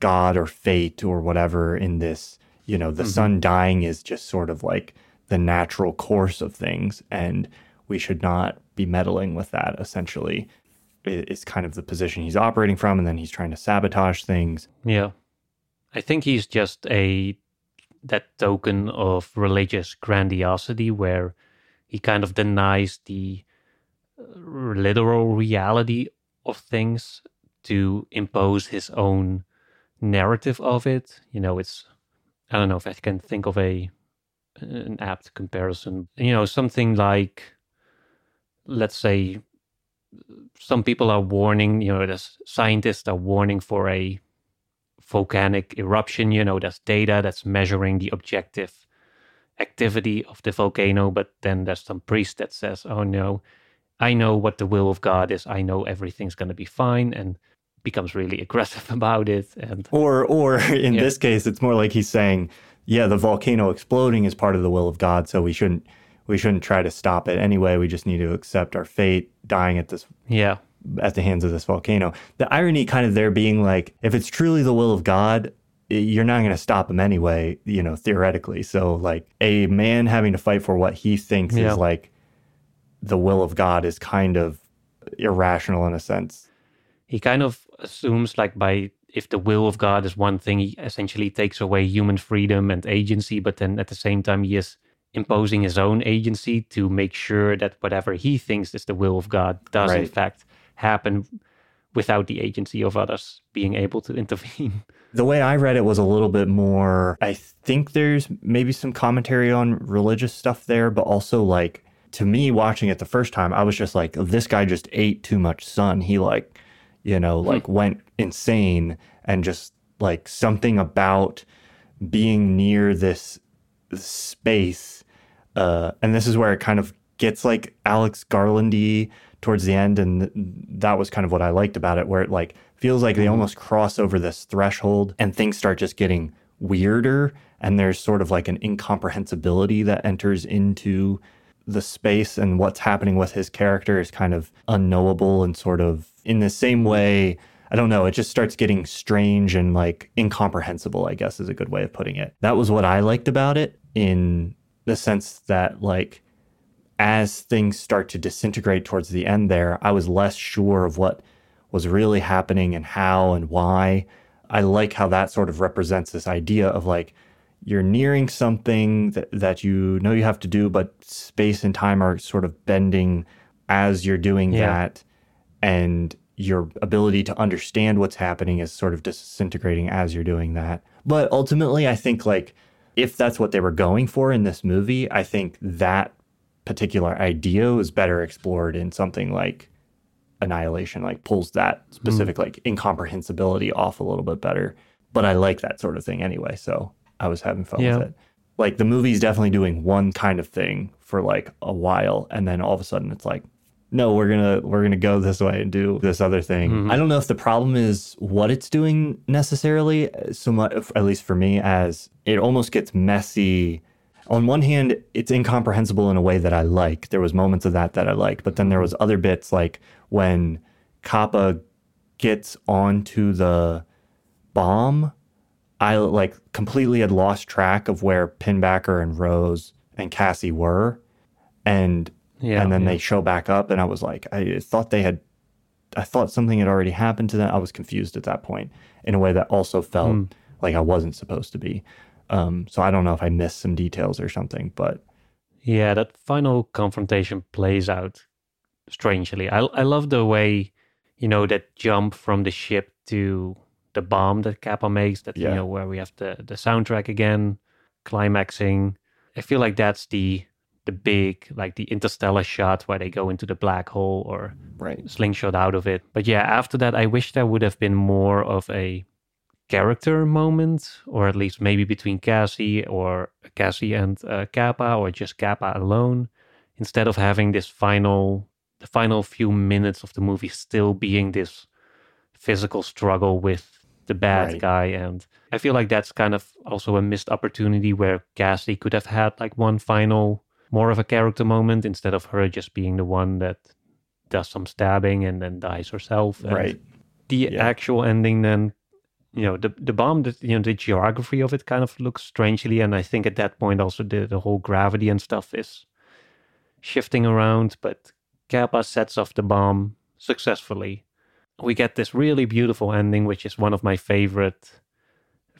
God or fate or whatever in this. You know, the mm-hmm. sun dying is just sort of like the natural course of things, and we should not be meddling with that essentially is kind of the position he's operating from and then he's trying to sabotage things yeah i think he's just a that token of religious grandiosity where he kind of denies the uh, literal reality of things to impose his own narrative of it. You know, it's I don't know if I can think of a an apt comparison. You know, something like let's say some people are warning, you know, the scientists are warning for a volcanic eruption. You know, there's data that's measuring the objective activity of the volcano, but then there's some priest that says, oh no, I know what the will of God is. I know everything's going to be fine. And becomes really aggressive about it. And or, or in yeah. this case, it's more like he's saying, yeah, the volcano exploding is part of the will of God. So we shouldn't, we shouldn't try to stop it anyway. We just need to accept our fate dying at this yeah at the hands of this volcano. The irony kind of there being like, if it's truly the will of God, you're not going to stop him anyway, you know, theoretically. So, like, a man having to fight for what he thinks yeah. is like the will of God is kind of irrational in a sense. He kind of assumes, like, by if the will of God is one thing, he essentially takes away human freedom and agency, but then at the same time, he is imposing his own agency to make sure that whatever he thinks is the will of God does, right. in fact, happen without the agency of others being able to intervene. The way I read it was a little bit more, I think there's maybe some commentary on religious stuff there, but also like to me watching it the first time, I was just like, this guy just ate too much sun. He like, you know, like hmm. went insane and just like something about being near this space. Uh, and this is where it kind of gets like Alex Garlandy towards the end and that was kind of what I liked about it where it like feels like they mm-hmm. almost cross over this threshold and things start just getting weirder and there's sort of like an incomprehensibility that enters into the space and what's happening with his character is kind of unknowable and sort of in the same way I don't know, it just starts getting strange and like incomprehensible, I guess is a good way of putting it. That was what I liked about it in the sense that like as things start to disintegrate towards the end there, I was less sure of what was really happening and how and why. I like how that sort of represents this idea of like you're nearing something that, that you know you have to do, but space and time are sort of bending as you're doing Yeah. that. And your ability to understand what's happening is sort of disintegrating as you're doing that. But ultimately, I think like if that's what they were going for in this movie, I think that particular idea was better explored in something like Annihilation, like pulls that specific mm. like incomprehensibility off a little bit better. But I like that sort of thing anyway, so I was having fun Yeah. with it. Like the movie's definitely doing one kind of thing for like a while, and then all of a sudden it's like, no, we're gonna we're gonna go this way and do this other thing. Mm-hmm. I don't know if the problem is what it's doing necessarily, uh, so much at least for me, as it almost gets messy on one hand, it's incomprehensible in a way that I like. There was moments of that that I like but then there was other bits like when Capa gets onto the bomb, I like completely had lost track of where Pinbacker and Rose and Cassie were, and Yeah, and then yeah. they show back up, and I was like, I thought they had, I thought something had already happened to them. I was confused at that point in a way that also felt Hmm. like I wasn't supposed to be. Um, so I don't know if I missed some details or something, but Yeah, that final confrontation plays out strangely. I I love the way, you know, that jump from the ship to the bomb that Capa makes. That Yeah. you know where we have the the soundtrack again, climaxing. I feel like that's the the big like the interstellar shot where they go into the black hole or right, slingshot out of it. But yeah, after that, I wish there would have been more of a character moment, or at least maybe between Cassie or Cassie and uh, Capa, or just Capa alone, instead of having this final, the final few minutes of the movie still being this physical struggle with the bad Right. guy. And I feel like that's kind of also a missed opportunity where Cassie could have had like one final, more of a character moment instead of her just being the one that does some stabbing and then dies herself. And right, The Yeah. actual ending then, you know, the the bomb, the, you know, the geography of it kind of looks strangely, and I think at that point also the the whole gravity and stuff is shifting around. But Capa sets off the bomb successfully. We get this really beautiful ending, which is one of my favorite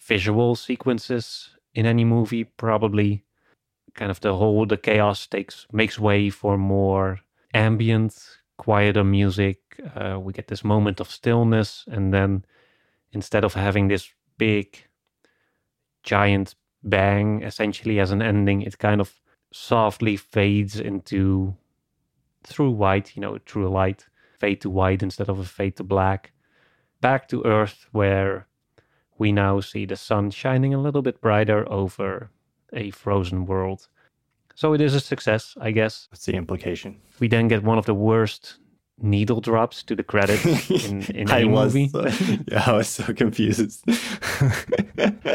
visual sequences in any movie, probably. Kind of the whole the chaos takes makes way for more ambient, quieter music. Uh, we get this moment of stillness, and then instead of having this big, giant bang essentially as an ending, it kind of softly fades into through white, you know, through light, fade to white instead of a fade to black, back to Earth, where we now see the sun shining a little bit brighter over a frozen world. So it is a success, I guess. What's the implication? We then get one of the worst needle drops to the credits in, in I any was movie. so, yeah, I was so confused.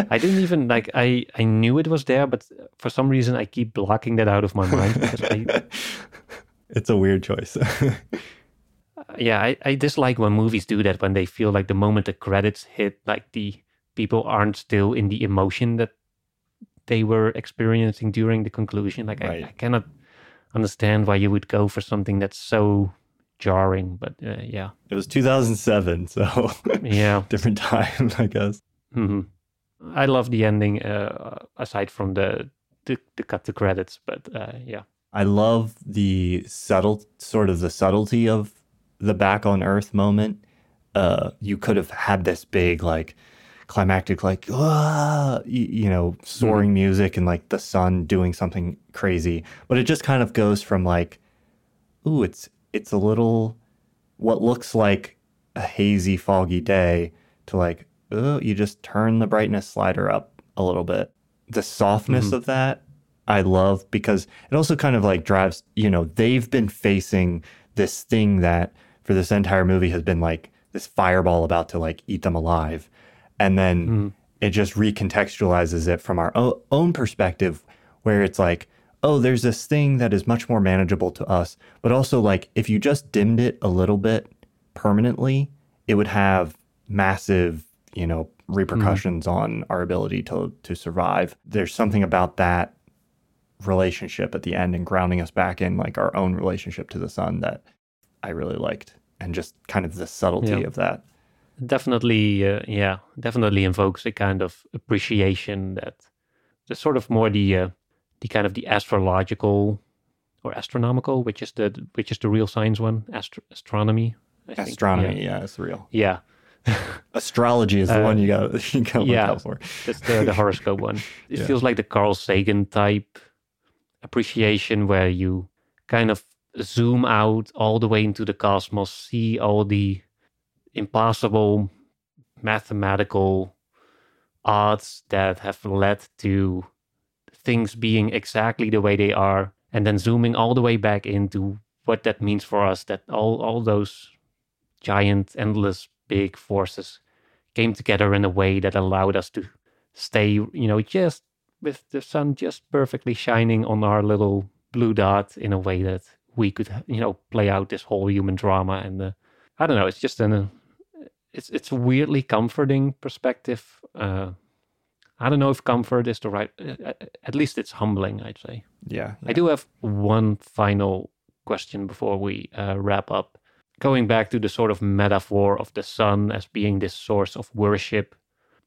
I didn't even like I I knew it was there, but for some reason I keep blocking that out of my mind I it's a weird choice. yeah, I, I dislike when movies do that when they feel like the moment the credits hit, like the people aren't still in the emotion that they were experiencing during the conclusion. Like I, Right. I cannot understand why you would go for something that's so jarring. But uh, yeah, it was 2007, so yeah. different time, I guess. hmm I love the ending. Uh, aside from the the, the cut to credits, but uh, yeah, I love the subtle, sort of the subtlety of the back on Earth moment. Uh, you could have had this big, like, climactic, like, ah, you, you know, soaring music and like the sun doing something crazy, but it just kind of goes from like, ooh, it's it's a little, what looks like a hazy, foggy day to like, oh, you just turn the brightness slider up a little bit. The softness of that I love because it also kind of like drives, you know, they've been facing this thing that for this entire movie has been like this fireball about to like eat them alive. And then hmm. it just recontextualizes it from our o- own perspective where it's like, oh, there's this thing that is much more manageable to us. But also, like, if you just dimmed it a little bit permanently, it would have massive, you know, repercussions hmm. on our ability to to survive. There's something about that relationship at the end and grounding us back in like our own relationship to the sun that I really liked. and just kind of the subtlety Yeah. of that. Definitely uh, yeah definitely invokes a kind of appreciation that the sort of more the uh, the kind of the astrological or astronomical which is the which is the real science one Astro- astronomy I think. Astronomy, yeah, it's real. yeah, Astrology is the Uh, one you got you got yeah. look out for. That's the, the horoscope one. It Yeah. feels like the Carl Sagan type appreciation where you kind of zoom out all the way into the cosmos, see all the impossible mathematical odds that have led to things being exactly the way they are, and then zooming all the way back into what that means for us that all, all those giant, endless, big forces came together in a way that allowed us to stay, you know, just with the sun just perfectly shining on our little blue dot in a way that we could, you know, play out this whole human drama. And I don't know, it's just an, it's it's a weirdly comforting perspective. Uh, I don't know if comfort is the right. Uh, at least it's humbling, I'd say. Yeah, I do have one final question before we uh, wrap up. Going back to the sort of metaphor of the sun as being this source of worship,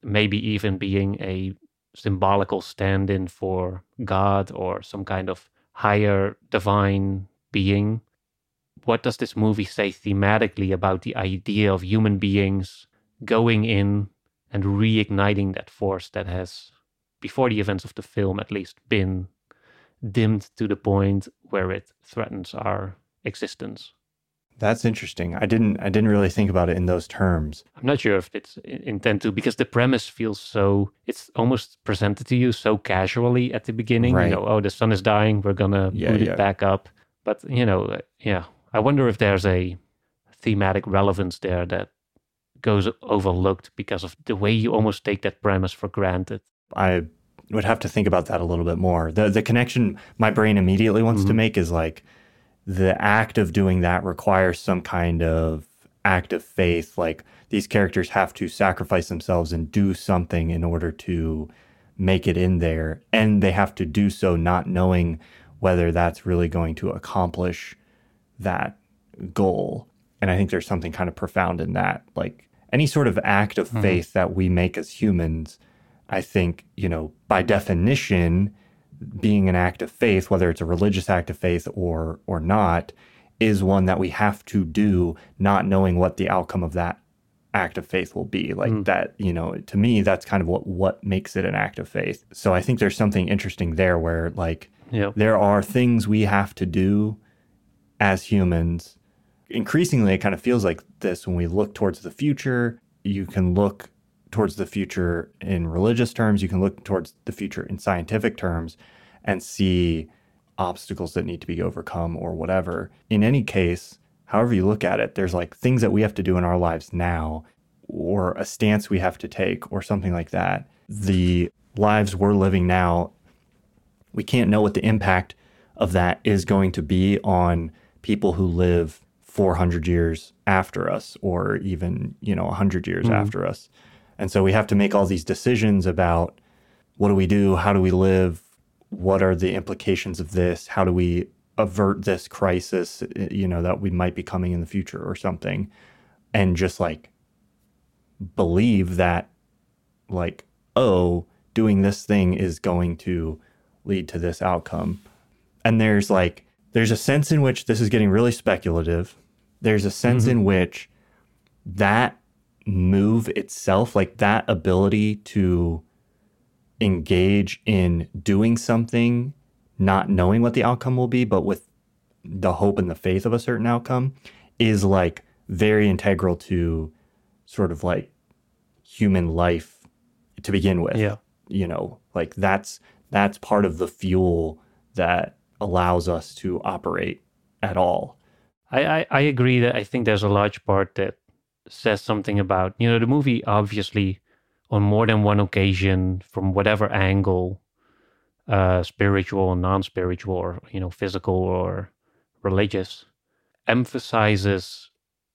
maybe even being a symbolical stand in for God or some kind of higher divine being. What does this movie say thematically about the idea of human beings going in and reigniting that force that has, before the events of the film at least, been dimmed to the point where it threatens our existence. That's interesting. I didn't I didn't really think about it in those terms. I'm not sure if it's intent to because the premise feels so it's almost presented to you so casually at the beginning. Right. You know, oh the sun is dying, we're gonna Yeah, boot yeah. it back up. But you know, uh, yeah. I wonder if there's a thematic relevance there that goes overlooked because of the way you almost take that premise for granted. I would have to think about that a little bit more. The the connection my brain immediately wants to Mhm. make is like the act of doing that requires some kind of act of faith. Like these characters have to sacrifice themselves and do something in order to make it in there. And they have to do so not knowing whether that's really going to accomplish that goal. And I think there's something kind of profound in that. Like any sort of act of mm-hmm. faith that we make as humans, I think, you know, by definition, being an act of faith, whether it's a religious act of faith or or not, is one that we have to do not knowing what the outcome of that act of faith will be. Like mm. that, you know, to me that's kind of what what makes it an act of faith. So I think there's something interesting there where like Yeah. there are things we have to do as humans. Increasingly, it kind of feels like this when we look towards the future. You can look towards the future in religious terms, you can look towards the future in scientific terms and see obstacles that need to be overcome or whatever. In any case, however you look at it, there's like things that we have to do in our lives now or a stance we have to take or something like that. The lives we're living now we can't know what the impact of that is going to be on people who live 400 years after us or even you know 100 years mm-hmm. after us. And so we have to make all these decisions about what do we do? How do we live? What are the implications of this? How do we avert this crisis you know that we might be coming in the future or something? And just like believe that like oh doing this thing is going to lead to this outcome. And there's like there's a sense in which this is getting really speculative. There's a sense mm-hmm. in which that move itself like that ability to engage in doing something not knowing what the outcome will be but with the hope and the faith of a certain outcome is like very integral to sort of like human life to begin with. Yeah. you know like that's that's part of the fuel that allows us to operate at all I, I, I agree that I think there's a large part that says something about, you know, the movie obviously on more than one occasion, from whatever angle, uh, spiritual and non spiritual, or, you know, physical or religious, emphasizes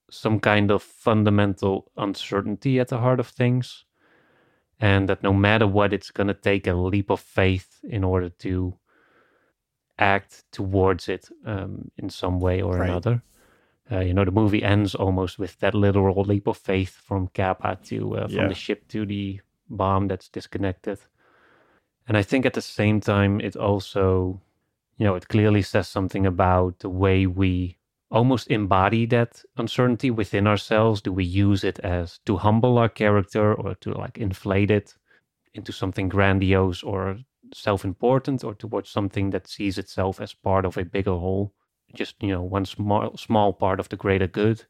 some kind of fundamental uncertainty at the heart of things. And that no matter what, it's going to take a leap of faith in order to act towards it um, in some way or Right. another. Uh, you know, the movie ends almost with that literal leap of faith from Capa to uh, from Yeah. the ship to the bomb that's disconnected. And I think at the same time, it also, you know, it clearly says something about the way we almost embody that uncertainty within ourselves. Do we use it as to humble our character or to like inflate it into something grandiose or self important or towards something that sees itself as part of a bigger whole? Just, you know, one small, small part of the greater good.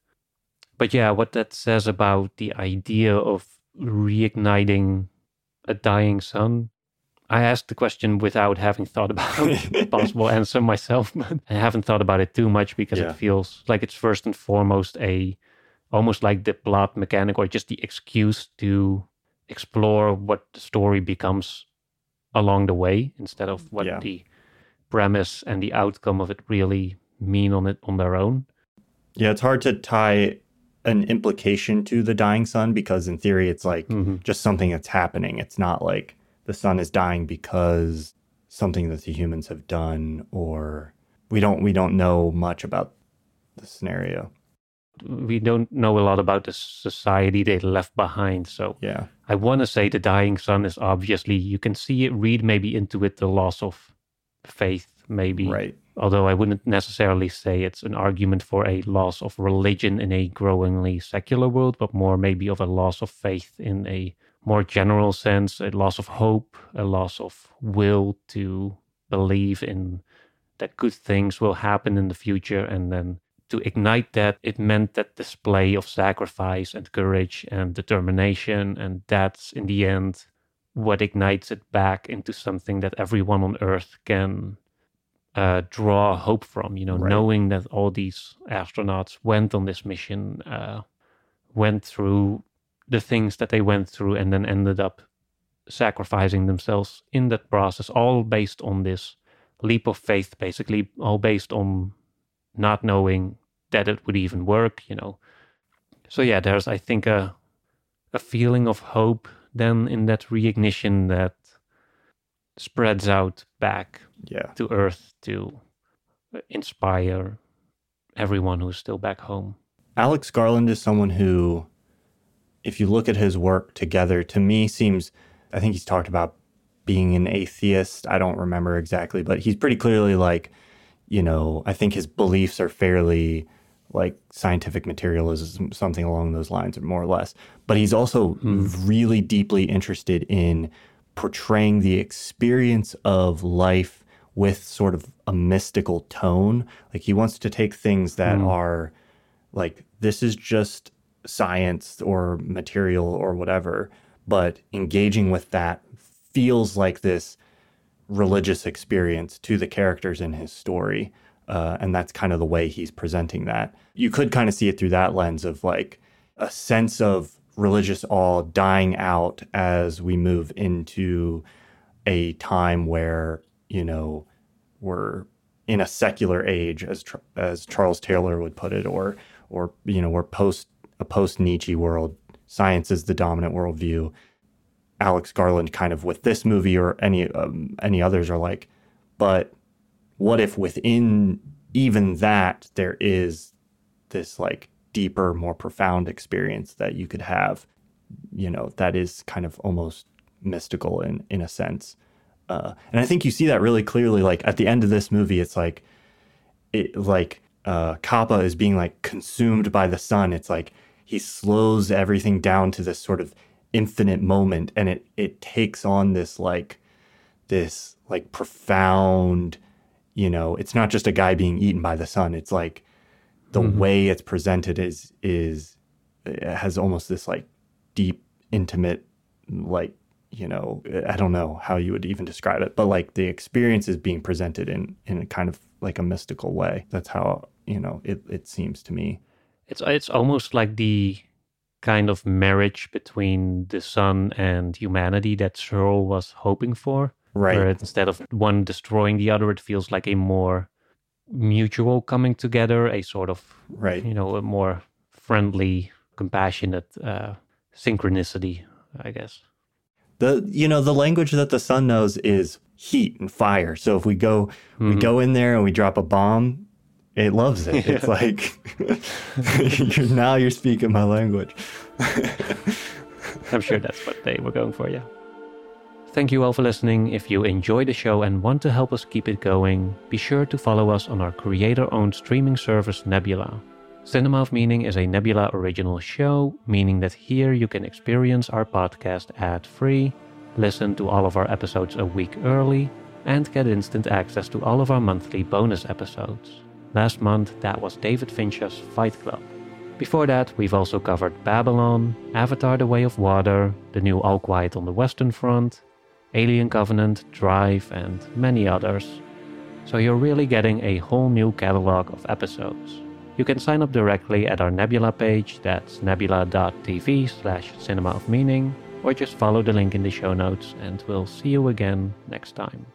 But yeah, what that says about the idea of reigniting a dying sun I asked the question without having thought about a possible answer myself, but I haven't thought about it too much because Yeah. it feels like it's first and foremost a almost like the plot mechanic or just the excuse to explore what the story becomes along the way instead of what Yeah. the premise and the outcome of it really mean on it on their own. Yeah, it's hard to tie an implication to the dying sun because in theory it's like Mhm. just something that's happening. It's not like the sun is dying because something that the humans have done or we don't we don't know much about the scenario. We don't know a lot about the society they left behind, so Yeah. I want to say the dying sun is obviously you can see it, read maybe into it the loss of faith, maybe. Right. Although I wouldn't necessarily say it's an argument for a loss of religion in a growingly secular world, but more maybe of a loss of faith in a more general sense, a loss of hope, a loss of will to believe in that good things will happen in the future. And then to ignite that, it meant that display of sacrifice and courage and determination. And that's in the end what ignites it back into something that everyone on earth can uh, draw hope from. You know, Right. knowing that all these astronauts went on this mission, uh, went through the things that they went through, and then ended up sacrificing themselves in that process, all based on this leap of faith, basically, all based on not knowing that it would even work. You know, so yeah, there's I think a a feeling of hope then in that reignition that spreads out back Yeah. to Earth to inspire everyone who's still back home. Alex Garland is someone who, if you look at his work together, to me seems, I think he's talked about being an atheist. I don't remember exactly, but he's pretty clearly like, you know, I think his beliefs are fairly like scientific materialism, something along those lines, or more or less. But he's also hmm. really deeply interested in portraying the experience of life with sort of a mystical tone. Like he wants to take things that hmm. are like this is just science or material or whatever, but engaging with that feels like this religious experience to the characters in his story. Uh, and that's kind of the way he's presenting that. You could kind of see it through that lens of like a sense of religious awe dying out as we move into a time where, you know, we're in a secular age, as as Charles Taylor would put it, or or you know, we're post a post Nietzsche world. Science is the dominant worldview. Alex Garland, kind of with this movie or any um, any others, are like, but what if within even that there is this like deeper, more profound experience that you could have, you know, that is kind of almost mystical in in a sense. Uh, and I think you see that really clearly. Like at the end of this movie, it's like, it like uh, Capa is being like consumed by the sun. It's like he slows everything down to this sort of infinite moment, and it it takes on this like this like profound, you know, it's not just a guy being eaten by the sun. It's like the mm-hmm. way it's presented is is it has almost this like deep, intimate, like you know, I don't know how you would even describe it, but like the experience is being presented in in a kind of like a mystical way. That's how you know it it seems to me. It's it's almost like the kind of marriage between the sun and humanity that Searle was hoping for. Right. Where instead of one destroying the other, it feels like a more mutual coming together, a sort of Right. you know a more friendly, compassionate uh, synchronicity, I guess. the you know the language that the sun knows is heat and fire so if we go we go in there and we drop a bomb it loves it. It's like you're, now you're speaking my language. I'm sure that's what they were going for, yeah. Thank you all for listening. If you enjoy the show and want to help us keep it going, be sure to follow us on our creator owned streaming service Nebula. Cinema of Meaning is a Nebula original show, meaning that here you can experience our podcast ad free, listen to all of our episodes a week early, and get instant access to all of our monthly bonus episodes. Last month, that was David Fincher's Fight Club. Before that, we've also covered Babylon, Avatar The Way of Water, the new All Quiet on the Western Front, Alien Covenant, Drive, and many others. So you're really getting a whole new catalog of episodes. You can sign up directly at our Nebula page, that's nebula.tv slash cinema of meaning, or just follow the link in the show notes, and we'll see you again next time.